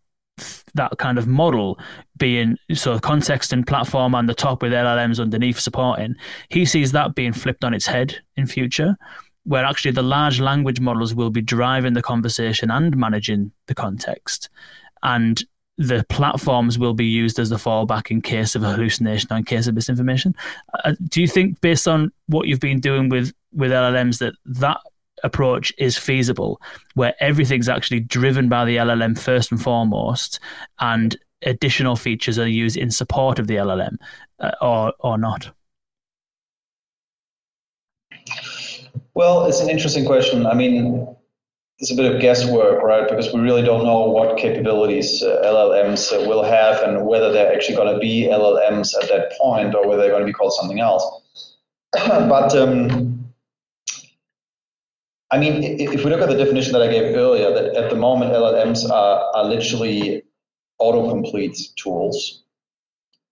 that kind of model being so context and platform on the top with LLMs underneath supporting, he sees that being flipped on its head in future, where actually the large language models will be driving the conversation and managing the context. And the platforms will be used as the fallback in case of a hallucination or in case of misinformation. Uh, do you think, based on what you've been doing with with LLMs, that that approach is feasible, where everything's actually driven by the LLM first and foremost, and additional features are used in support of the LLM, uh, or or not? Well, it's an interesting question. I mean, it's a bit of guesswork, right? Because we really don't know what capabilities uh, LLMs uh, will have and whether they're actually going to be LLMs at that point or whether they're going to be called something else. <clears throat> but um, I mean, if we look at the definition that I gave earlier, that at the moment LLMs are, are literally autocomplete tools,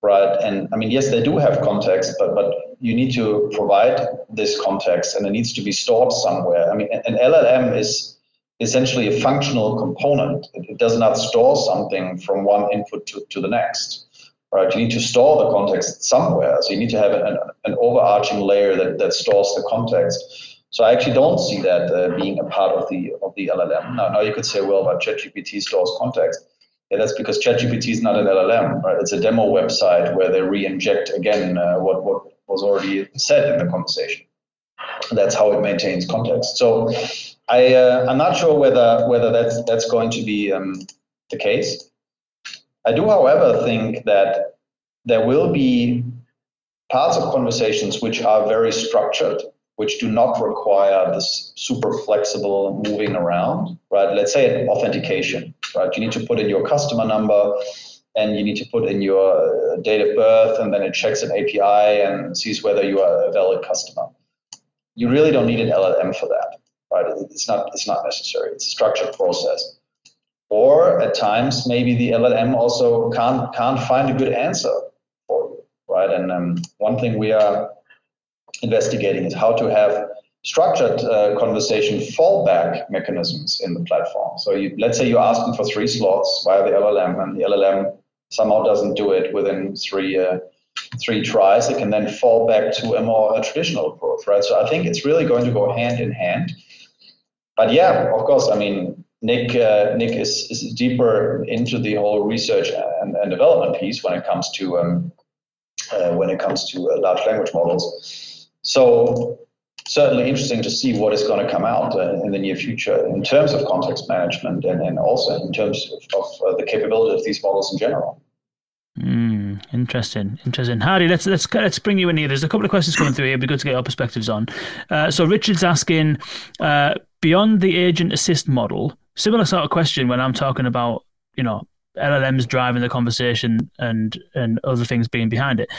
right? And I mean, yes, they do have context, but but you need to provide this context, and it needs to be stored somewhere. I mean, an LLM is essentially a functional component. It, does not store something from one input to, to the next. Right? You need to store the context somewhere. So you need to have an, an overarching layer that, that stores the context. So I actually don't see that uh, being a part of the of the LLM. Now, now you could say, well, but ChatGPT stores context. Yeah, that's because ChatGPT is not an LLM, right? It's a demo website where they re-inject again uh, what what was already said in the conversation. That's how it maintains context. So I, uh, I'm not sure whether whether that's that's going to be um, the case. I do, however, think that there will be parts of conversations which are very structured, which do not require this super flexible moving around, right? Let's say authentication, right? You need to put in your customer number and you need to put in your uh, date of birth, and then it checks an API and sees whether you are a valid customer. You really don't need an LLM for that right? It's not it's not necessary. It's a structured process. Or at times, maybe the LLM also can't can't find a good answer for you, right? And um, one thing we are investigating is how to have structured uh, conversation fallback mechanisms in the platform. So you, let's say you're asking for three slots via the LLM, and the LLM somehow doesn't do it within three uh, three tries. It can then fall back to a more a traditional approach, right? So I think it's really going to go hand in hand. But yeah, of course, I mean Nick uh, Nick is, is deeper into the whole research and, and development piece when it comes to um, uh, when it comes to uh, large language models. So certainly interesting to see what is going to come out uh, in the near future in terms of context management and, and also in terms of, of uh, the capability of these models in general. Mm, interesting, interesting. Hardy, let's let's let's bring you in here. There's a couple of questions coming through here. It'd be good to get your perspectives on. Uh, so Richard's asking, uh, beyond the agent assist model, similar sort of question when I'm talking about you know LLMs driving the conversation and and other things being behind it.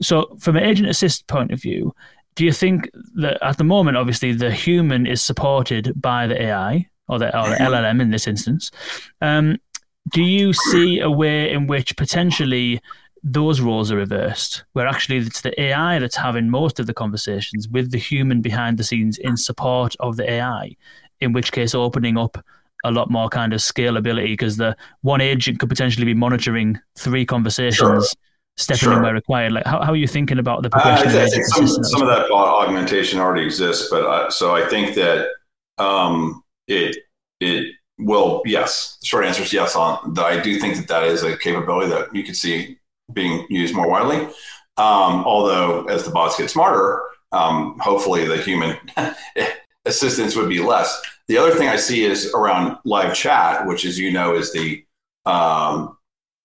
So from an agent assist point of view, do you think that at the moment, obviously, the human is supported by the AI or the, or the LLM in this instance? Um, do you see a way in which potentially those roles are reversed, where actually it's the AI that's having most of the conversations with the human behind the scenes in support of the AI, in which case opening up a lot more kind of scalability because the one agent could potentially be monitoring three conversations. Sure stepping sure. in where required. Like, how, how are you thinking about the progression? Uh, I think some, some of that augmentation already exists, but uh, so I think that um, it it will. Yes, the short answer is yes. On that, I do think that that is a capability that you could see being used more widely. Um, although, as the bots get smarter, um, hopefully the human <laughs> assistance would be less. The other thing I see is around live chat, which, as you know, is the um,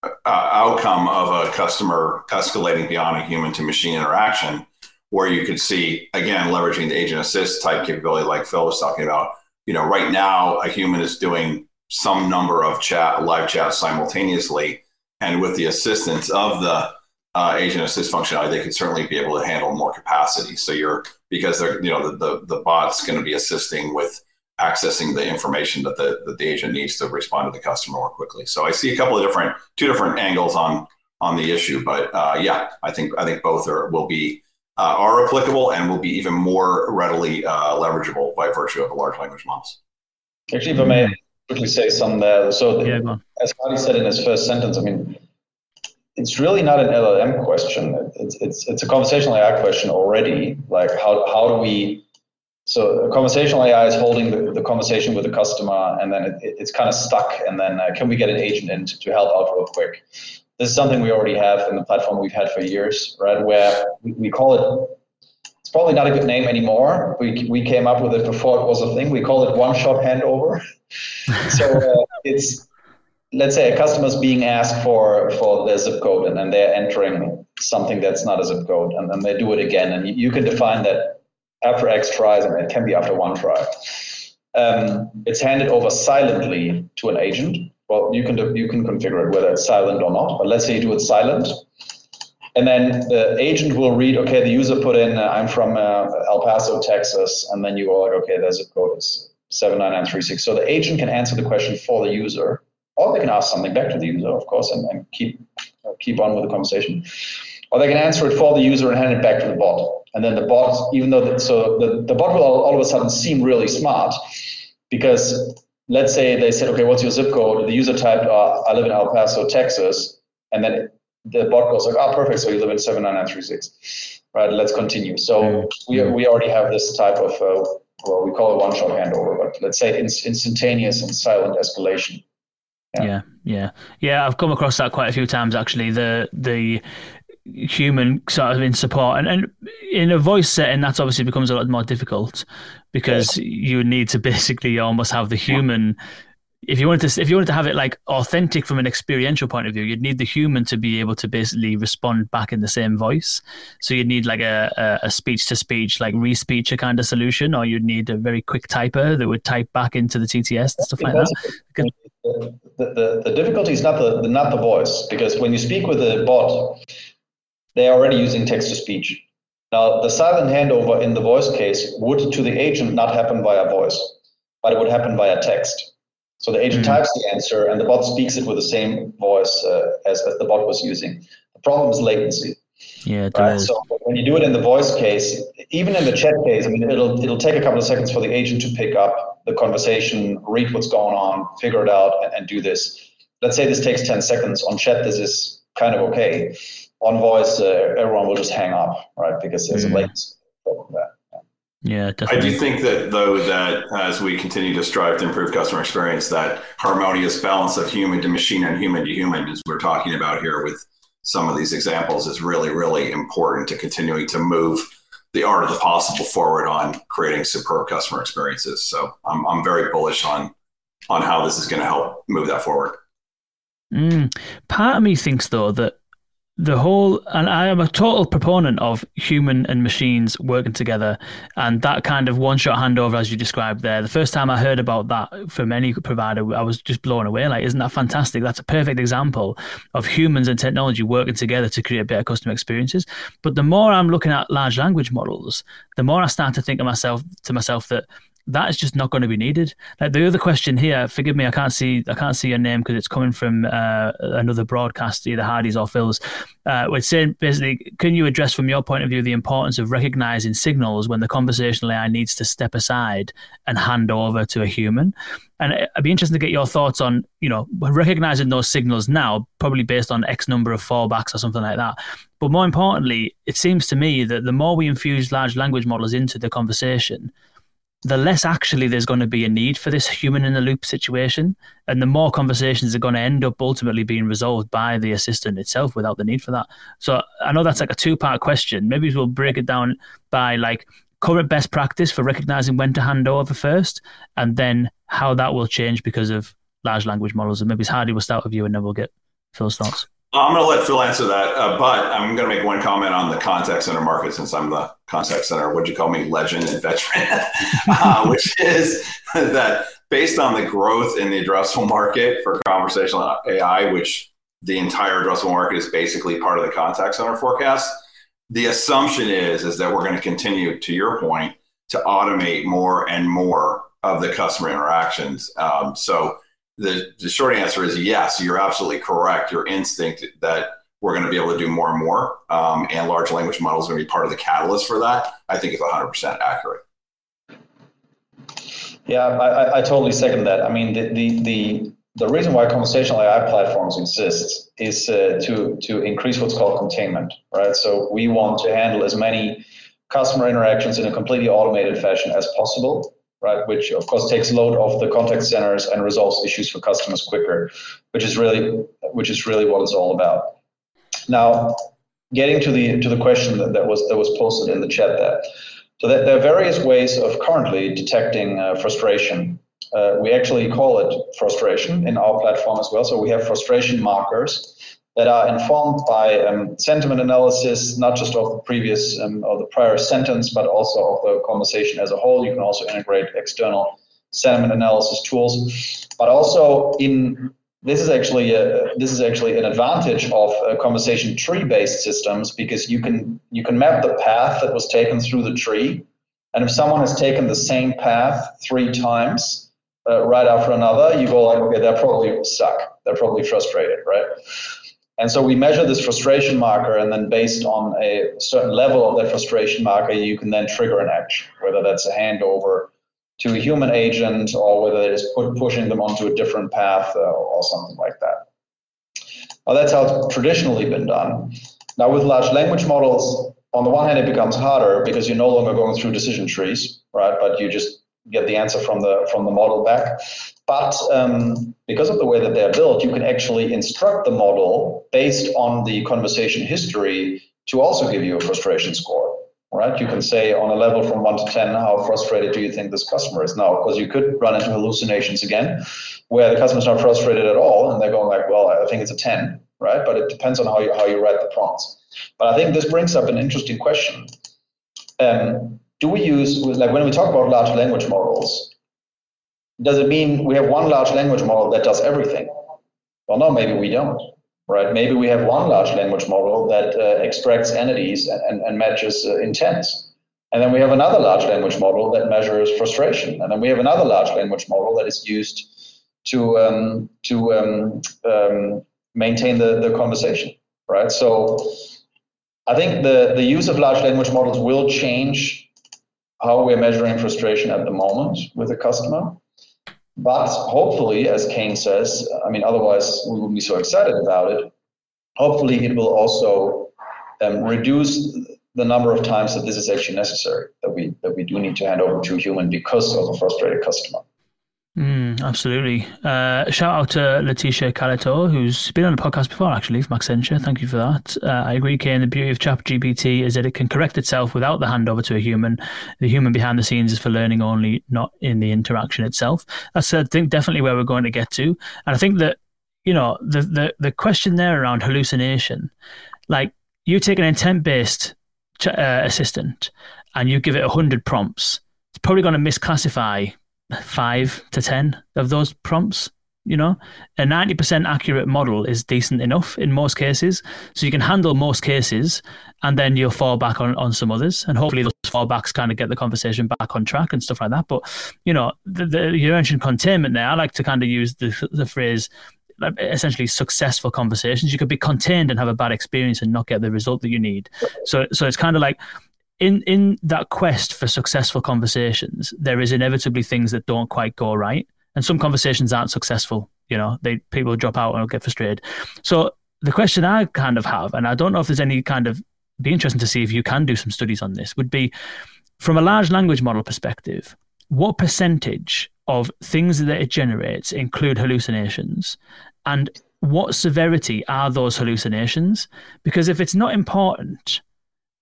uh, outcome of a customer escalating beyond a human to machine interaction, where you could see again leveraging the agent assist type capability, like Phil was talking about. You know, right now a human is doing some number of chat, live chat simultaneously, and with the assistance of the uh, agent assist functionality, they could certainly be able to handle more capacity. So you're because they're you know the the, the bot's going to be assisting with accessing the information that the, that the agent needs to respond to the customer more quickly. So I see a couple of different, two different angles on on the issue, but uh, yeah, I think I think both are will be uh, are applicable and will be even more readily uh, leverageable by virtue of the large language models. Actually, if I may quickly say something there. So, the, yeah, as Hardy said in his first sentence, I mean, it's really not an LLM question. It's it's it's a conversational AI question already. Like how how do we so conversational AI is holding the, the conversation with the customer, and then it, it's kind of stuck. And then uh, can we get an agent in to, to help out real quick? This is something we already have in the platform we've had for years, right? Where we, we call it. It's probably not a good name anymore. We we came up with it before it was a thing. We call it one-shot handover. <laughs> so uh, it's let's say a customer is being asked for for their zip code, and then they're entering something that's not a zip code, and then they do it again, and you, you can define that after X tries, and it can be after one try. Um, it's handed over silently to an agent. Well, you can you can configure it whether it's silent or not. But let's say you do it silent, and then the agent will read. Okay, the user put in, uh, "I'm from uh, El Paso, Texas," and then you go like, "Okay, their zip code three six. So the agent can answer the question for the user, or they can ask something back to the user, of course, and, and keep uh, keep on with the conversation or they can answer it for the user and hand it back to the bot. And then the bot, even though the, so the, the bot will all, all of a sudden seem really smart because let's say they said, okay, what's your zip code? The user typed, uh, I live in El Paso, Texas, and then the bot goes like, oh, perfect. So you live in 79936. Right, let's continue. So we, we already have this type of, uh, well, we call it one-shot handover, but let's say instantaneous and silent escalation. Yeah. yeah, yeah, yeah. I've come across that quite a few times actually. The the human sort of in support and, and in a voice setting that obviously becomes a lot more difficult because you need to basically almost have the human if you wanted to if you wanted to have it like authentic from an experiential point of view you'd need the human to be able to basically respond back in the same voice so you'd need like a, a speech to speech like Respeecher kind of solution or you'd need a very quick typer that would type back into the tts and stuff like that the, the, the difficulty is not the, not the voice because when you speak with a bot they're already using text to speech. Now, the silent handover in the voice case would to the agent not happen via voice, but it would happen via text. So the agent mm-hmm. types the answer and the bot speaks it with the same voice uh, as, as the bot was using. The problem is latency. Yeah, right? So when you do it in the voice case, even in the chat case, I mean, it'll it'll take a couple of seconds for the agent to pick up the conversation, read what's going on, figure it out, and, and do this. Let's say this takes 10 seconds. On chat, this is kind of okay. On voice, uh, everyone will just hang up, right? Because there's mm. a latency. Yeah, definitely. I do think that though that as we continue to strive to improve customer experience, that harmonious balance of human to machine and human to human, as we're talking about here with some of these examples, is really, really important to continuing to move the art of the possible forward on creating superb customer experiences. So I'm, I'm very bullish on on how this is going to help move that forward. Mm. Part of me thinks though that the whole and i am a total proponent of human and machines working together and that kind of one shot handover as you described there. The first time i heard about that from any provider i was just blown away. Like isn't that fantastic? That's a perfect example of humans and technology working together to create better customer experiences. But the more i'm looking at large language models the more i start to think of myself to myself that that is just not going to be needed. Like the other question here, forgive me, I can't see I can't see your name because it's coming from uh, another broadcast, either Hardy's or Phil's. Uh, it's saying basically, can you address from your point of view the importance of recognizing signals when the conversational AI needs to step aside and hand over to a human? And I'd be interested to get your thoughts on, you know, recognizing those signals now, probably based on X number of fallbacks or something like that. But more importantly, it seems to me that the more we infuse large language models into the conversation, the less actually there's going to be a need for this human in the loop situation. And the more conversations are going to end up ultimately being resolved by the assistant itself without the need for that. So I know that's like a two part question. Maybe we'll break it down by like current best practice for recognizing when to hand over first, and then how that will change because of large language models. And maybe it's Hardy, we'll start with you and then we'll get Phil's thoughts. I'm going to let Phil answer that, uh, but I'm going to make one comment on the contact center market since I'm the contact center. What'd you call me, legend and veteran? <laughs> uh, which is that based on the growth in the addressable market for conversational AI, which the entire addressable market is basically part of the contact center forecast. The assumption is is that we're going to continue, to your point, to automate more and more of the customer interactions. Um, so the, the short answer is yes, you're absolutely correct. Your instinct that we're going to be able to do more and more, um, and large language models are going to be part of the catalyst for that, I think is 100% accurate. Yeah, I, I totally second that. I mean, the, the, the, the reason why conversational AI platforms exist is uh, to, to increase what's called containment, right? So we want to handle as many customer interactions in a completely automated fashion as possible right? Which of course takes load off the contact centers and resolves issues for customers quicker, which is really which is really what it's all about. Now, getting to the to the question that, that was that was posted in the chat there. So that there are various ways of currently detecting uh, frustration. Uh, we actually call it frustration in our platform as well. So we have frustration markers that are informed by um, sentiment analysis, not just of the previous um, or the prior sentence, but also of the conversation as a whole. You can also integrate external sentiment analysis tools, but also in this is actually a, this is actually an advantage of uh, conversation tree-based systems because you can you can map the path that was taken through the tree, and if someone has taken the same path three times uh, right after another, you go like, okay, they're probably stuck, they're probably frustrated, right? And so we measure this frustration marker, and then based on a certain level of that frustration marker, you can then trigger an action, whether that's a handover to a human agent or whether it is put, pushing them onto a different path uh, or something like that. Well, that's how it's traditionally been done. Now, with large language models, on the one hand, it becomes harder because you're no longer going through decision trees, right? But you just get the answer from the from the model back. But um, because of the way that they're built, you can actually instruct the model based on the conversation history to also give you a frustration score. Right? You can say on a level from one to 10, how frustrated do you think this customer is now? Because you could run into hallucinations again where the customer's not frustrated at all and they're going like, well, I think it's a 10, right? But it depends on how you, how you write the prompts. But I think this brings up an interesting question. Um, do we use, like when we talk about large language models, does it mean we have one large language model that does everything? Well, no, maybe we don't, right? Maybe we have one large language model that uh, extracts entities and, and, matches uh, intents. And then we have another large language model that measures frustration. And then we have another large language model that is used to, um, to um, um, maintain the, the conversation, right? So I think the, the use of large language models will change how we're measuring frustration at the moment with the customer. But hopefully, as Kane says, I mean, otherwise we wouldn't be so excited about it. Hopefully, it will also um, reduce the number of times that this is actually necessary, that we that we do need to hand over to a human because of a frustrated customer. Mm, absolutely. Uh, shout out to Letitia Calator, who's been on the podcast before, actually, from Accenture. Thank you for that. Uh, I agree, Kane. The beauty of ChatGPT is that it can correct itself without the handover to a human. The human behind the scenes is for learning only, not in the interaction itself. That's, I think, definitely where we're going to get to. And I think that, you know, the, the, the question there around hallucination, like you take an intent based uh, assistant and you give it 100 prompts, it's probably going to misclassify five to 10 of those prompts. You know, a 90% accurate model is decent enough in most cases. So you can handle most cases and then you'll fall back on, on some others. And hopefully those fallbacks kind of get the conversation back on track and stuff like that. But, you know, the, the, you mentioned containment there. I like to kind of use the, the phrase essentially successful conversations. You could be contained and have a bad experience and not get the result that you need. So, so it's kind of like in in that quest for successful conversations, there is inevitably things that don't quite go right, and some conversations aren't successful. You know, they people drop out and get frustrated. So the question I kind of have, and I don't know if there's any kind of be interesting to see if you can do some studies on this, would be from a large language model perspective, what percentage of things that it generates include hallucinations, and what severity are those hallucinations? Because if it's not important,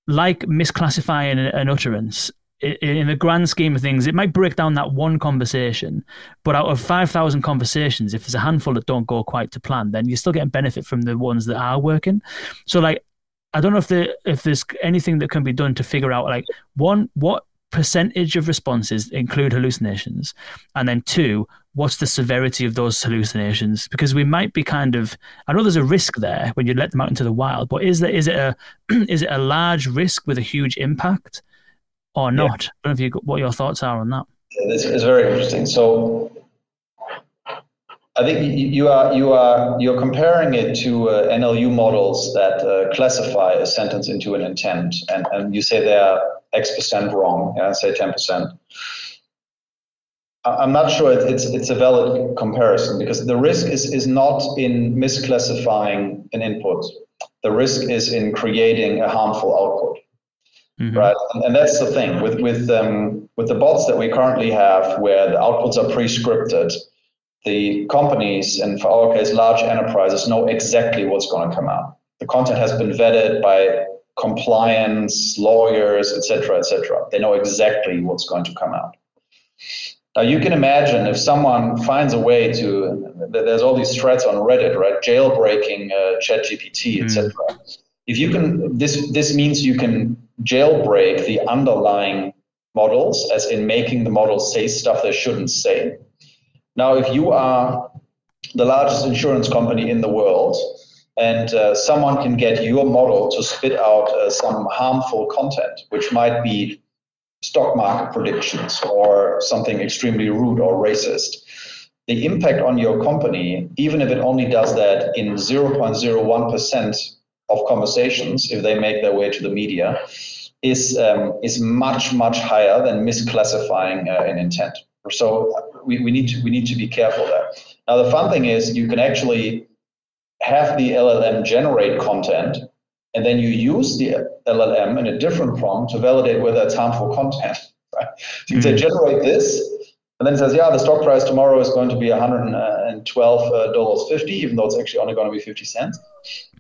like misclassifying an utterance in the grand scheme of things, it might break down that one conversation. But out of 5,000 conversations, if there's a handful that don't go quite to plan, then you're still getting benefit from the ones that are working. So, like, I don't know if the if there's anything that can be done to figure out, like, one, what percentage of responses include hallucinations, and then two, what's the severity of those hallucinations? Because we might be kind of I know there's a risk there when you let them out into the wild, but is there is it a <clears throat> is it a large risk with a huge impact or not? Yeah. I don't know if you what your thoughts are on that. It's, it's very interesting. So I think you are you are you're comparing it to uh, NLU models that uh, classify a sentence into an intent, and, and you say they are X percent wrong, yeah, say ten percent. I'm not sure it's it's a valid comparison because the risk is is not in misclassifying an input. The risk is in creating a harmful output, mm-hmm. right? And, and, that's the thing with with um, with the bots that we currently have, where the outputs are pre-scripted. The companies, and for our case, large enterprises, know exactly what's going to come out. The content has been vetted by compliance, lawyers, etc., etc. They know exactly what's going to come out. Now you can imagine if someone finds a way to, there's all these threats on Reddit, right? Jailbreaking uh, ChatGPT, etc. Mm. If you can, this this means you can jailbreak the underlying models, as in making the models say stuff they shouldn't say. Now, if you are the largest insurance company in the world, and uh, someone can get your model to spit out uh, some harmful content, which might be stock market predictions or something extremely rude or racist. The impact on your company, even if it only does that in 0.01% of conversations, if they make their way to the media, is um, is much much higher than misclassifying uh, an intent. So we, we need to we need to be careful there. Now the fun thing is you can actually have the LLM generate content and then you use the LLM in a different prompt to validate whether it's harmful content. <laughs> Right? So you mm-hmm. say generate this, and then it says, yeah, the stock price tomorrow is going to be $112.50, even though it's actually only going to be 50 cents.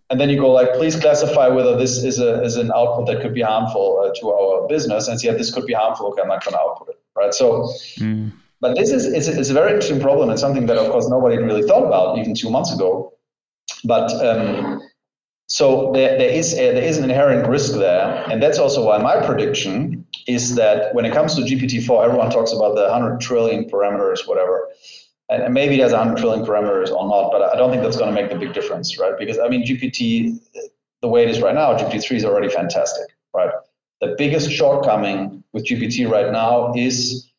And then you go like, please classify whether this is a is an output that could be harmful uh, to our business. And say, yeah, this could be harmful. Okay, I'm not going to output it. Right. So, mm. but this is it's, it's a very interesting problem and something that, of course, nobody really thought about even two months ago. But um, so there, there is a, there is an inherent risk there, and that's also why my prediction is that when it comes to GPT-4, everyone talks about the 100 trillion parameters, whatever, and, and maybe there's 100 trillion parameters or not, but I don't think that's going to make the big difference, right? Because I mean, GPT, the way it is right now, GPT-3 is already fantastic, right? The biggest shortcoming with GPT right now is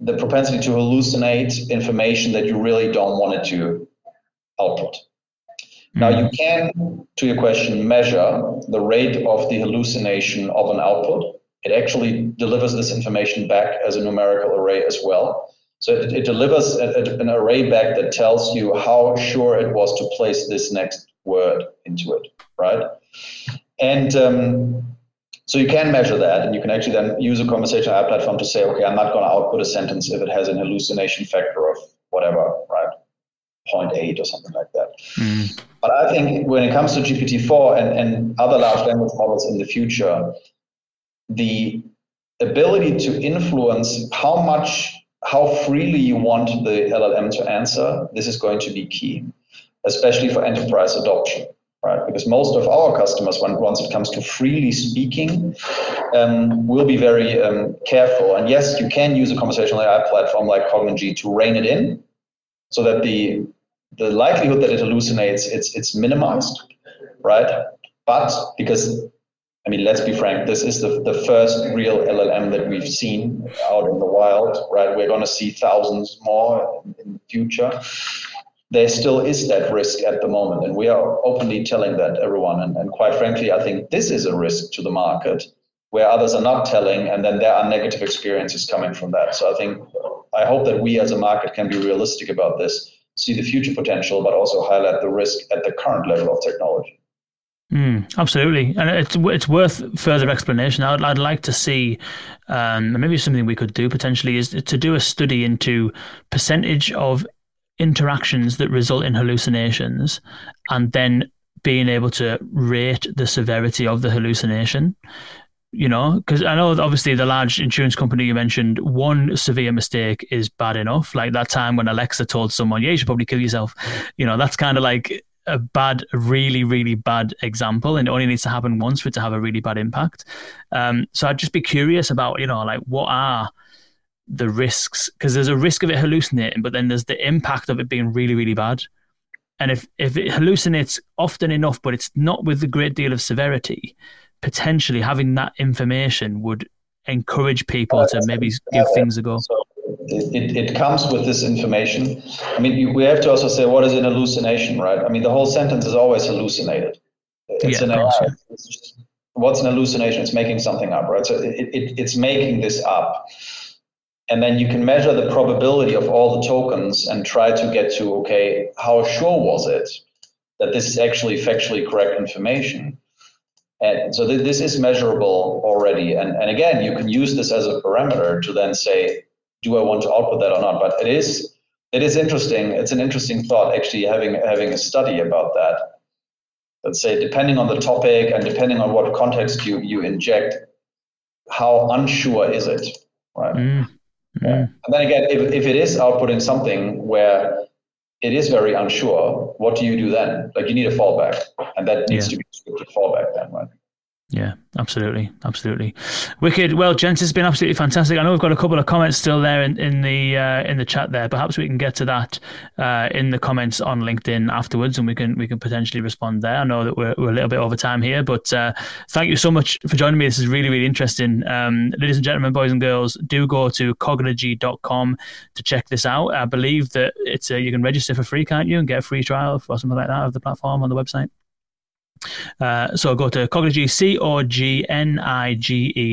the propensity to hallucinate information that you really don't want it to output. Now you can, to your question, measure the rate of the hallucination of an output. It actually delivers this information back as a numerical array as well. So it, it delivers a, a, an array back that tells you how sure it was to place this next word into it, right? And um, so you can measure that, and you can actually then use a conversational AI platform to say, okay, I'm not going to output a sentence if it has an hallucination factor of whatever, right? 0.8 or something like that. Mm. But I think when it comes to GPT-4 and, and other large language models in the future, the ability to influence how much, how freely you want the LLM to answer, this is going to be key, especially for enterprise adoption, right? Because most of our customers, when, once it comes to freely speaking, um, will be very um, careful. And yes, you can use a conversational AI platform like Cognigy to rein it in so that the the likelihood that it hallucinates it's it's minimized, right? But because I mean, let's be frank, this is the, the first real LLM that we've seen out in the wild, right? We're going to see thousands more in, the future. There still is that risk at the moment, and we are openly telling that everyone. And, and quite frankly, I think this is a risk to the market where others are not telling, and then there are negative experiences coming from that. So I think I hope that we as a market can be realistic about this see the future potential, but also highlight the risk at the current level of technology. Mm, absolutely, and it's it's worth further explanation. I'd, I'd like to see, um, maybe something we could do potentially is to do a study into percentage of interactions that result in hallucinations, and then being able to rate the severity of the hallucination you know, because I know obviously the large insurance company you mentioned, one severe mistake is bad enough. Like that time when Alexa told someone, yeah, you should probably kill yourself. You know, that's kind of like a bad, really, really bad example, and it only needs to happen once for it to have a really bad impact. Um, so I'd just be curious about, you know, like what are the risks? Because there's a risk of it hallucinating, but then there's the impact of it being really, really bad. And if if it hallucinates often enough, but it's not with a great deal of severity, potentially having that information would encourage people to maybe give things a go. So it, it, comes with this information. I mean, we have to also say what is an hallucination, right? I mean, the whole sentence is always hallucinated. It's yeah, an course, yeah. it's what's an hallucination? It's making something up, right? So it, it, it's making this up. And then you can measure the probability of all the tokens and try to get to, okay, how sure was it that this is actually factually correct information? And so th- this is measurable already. And, and again, you can use this as a parameter to then say, do I want to output that or not? But it is it is interesting. It's an interesting thought actually having having a study about that. Let's say depending on the topic and depending on what context you you inject, how unsure is it? Right. Mm. Yeah. And then again, if, if it is outputting something where it is very unsure, what do you do then? Like you need a fallback, and that needs yeah. to be a fallback then, right? Yeah, absolutely, absolutely. Wicked. Well, gents, it's been absolutely fantastic. I know we've got a couple of comments still there in, in the uh, in the chat there. Perhaps we can get to that uh, in the comments on LinkedIn afterwards, and we can we can potentially respond there. I know that we're, we're a little bit over time here, but uh, thank you so much for joining me. This is really really interesting. Um, ladies and gentlemen, boys and girls, do go to cognigy.com to check this out. I believe that it's you can register for free, can't you, and get a free trial or something like that of the platform on the website. Uh, so go to Cognigy, C-O-G-N-I-G-E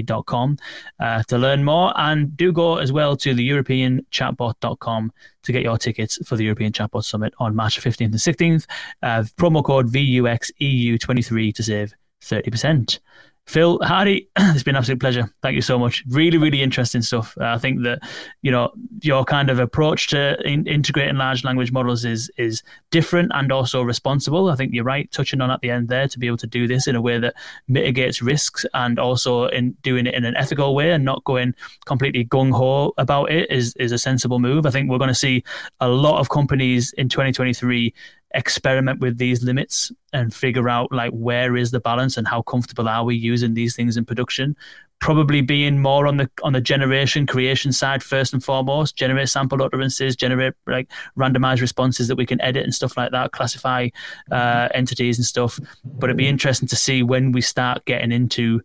dot com uh, to learn more. And do go as well to the European Chatbot.com to get your tickets for the European Chatbot Summit on March 15th and 16th. Uh, promo code VUXEU23 to save 30%. Phil Hardy, <clears throat> it's been an absolute pleasure. Thank you so much. Really, really interesting stuff. Uh, I think that you know your kind of approach to in- integrating large language models is is different and also responsible. I think you're right, touching on at the end there to be able to do this in a way that mitigates risks and also in doing it in an ethical way and not going completely gung ho about it is is a sensible move. I think we're going to see a lot of companies in 2023 experiment with these limits and figure out like where is the balance and how comfortable are we using these things in production. Probably being more on the on the generation creation side first and foremost generate sample utterances generate like randomized responses that we can edit and stuff like that classify uh, entities and stuff. But it'd be interesting to see when we start getting into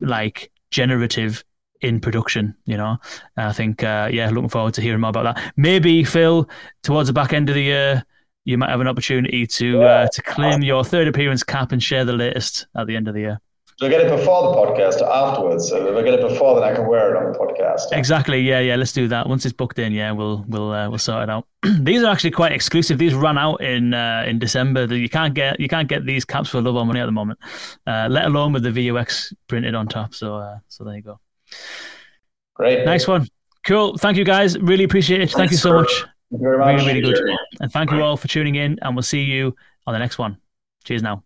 like generative in production you know? I think uh, yeah looking forward to hearing more about that. Maybe phil towards the back end of the year you might have an opportunity to uh, to claim your third appearance cap and share the latest at the end of the year. Do I get it before the podcast or afterwards? So if I get it before, then I can wear it on the podcast. Exactly. Yeah, yeah. Let's do that. Once it's booked in, yeah, we'll we'll uh, we'll sort it out. <clears throat> these are actually quite exclusive. These run out in uh, in December. You can't get you can't get these caps for love or money at the moment. Uh, let alone with the VUX printed on top. So uh, so there you go. Great. Nice one. Cool. Thank you guys. Really appreciate it. Thank you so much. Thank you very much. Really, really good. And thank you all for tuning in. And we'll see you on the next one. Cheers now.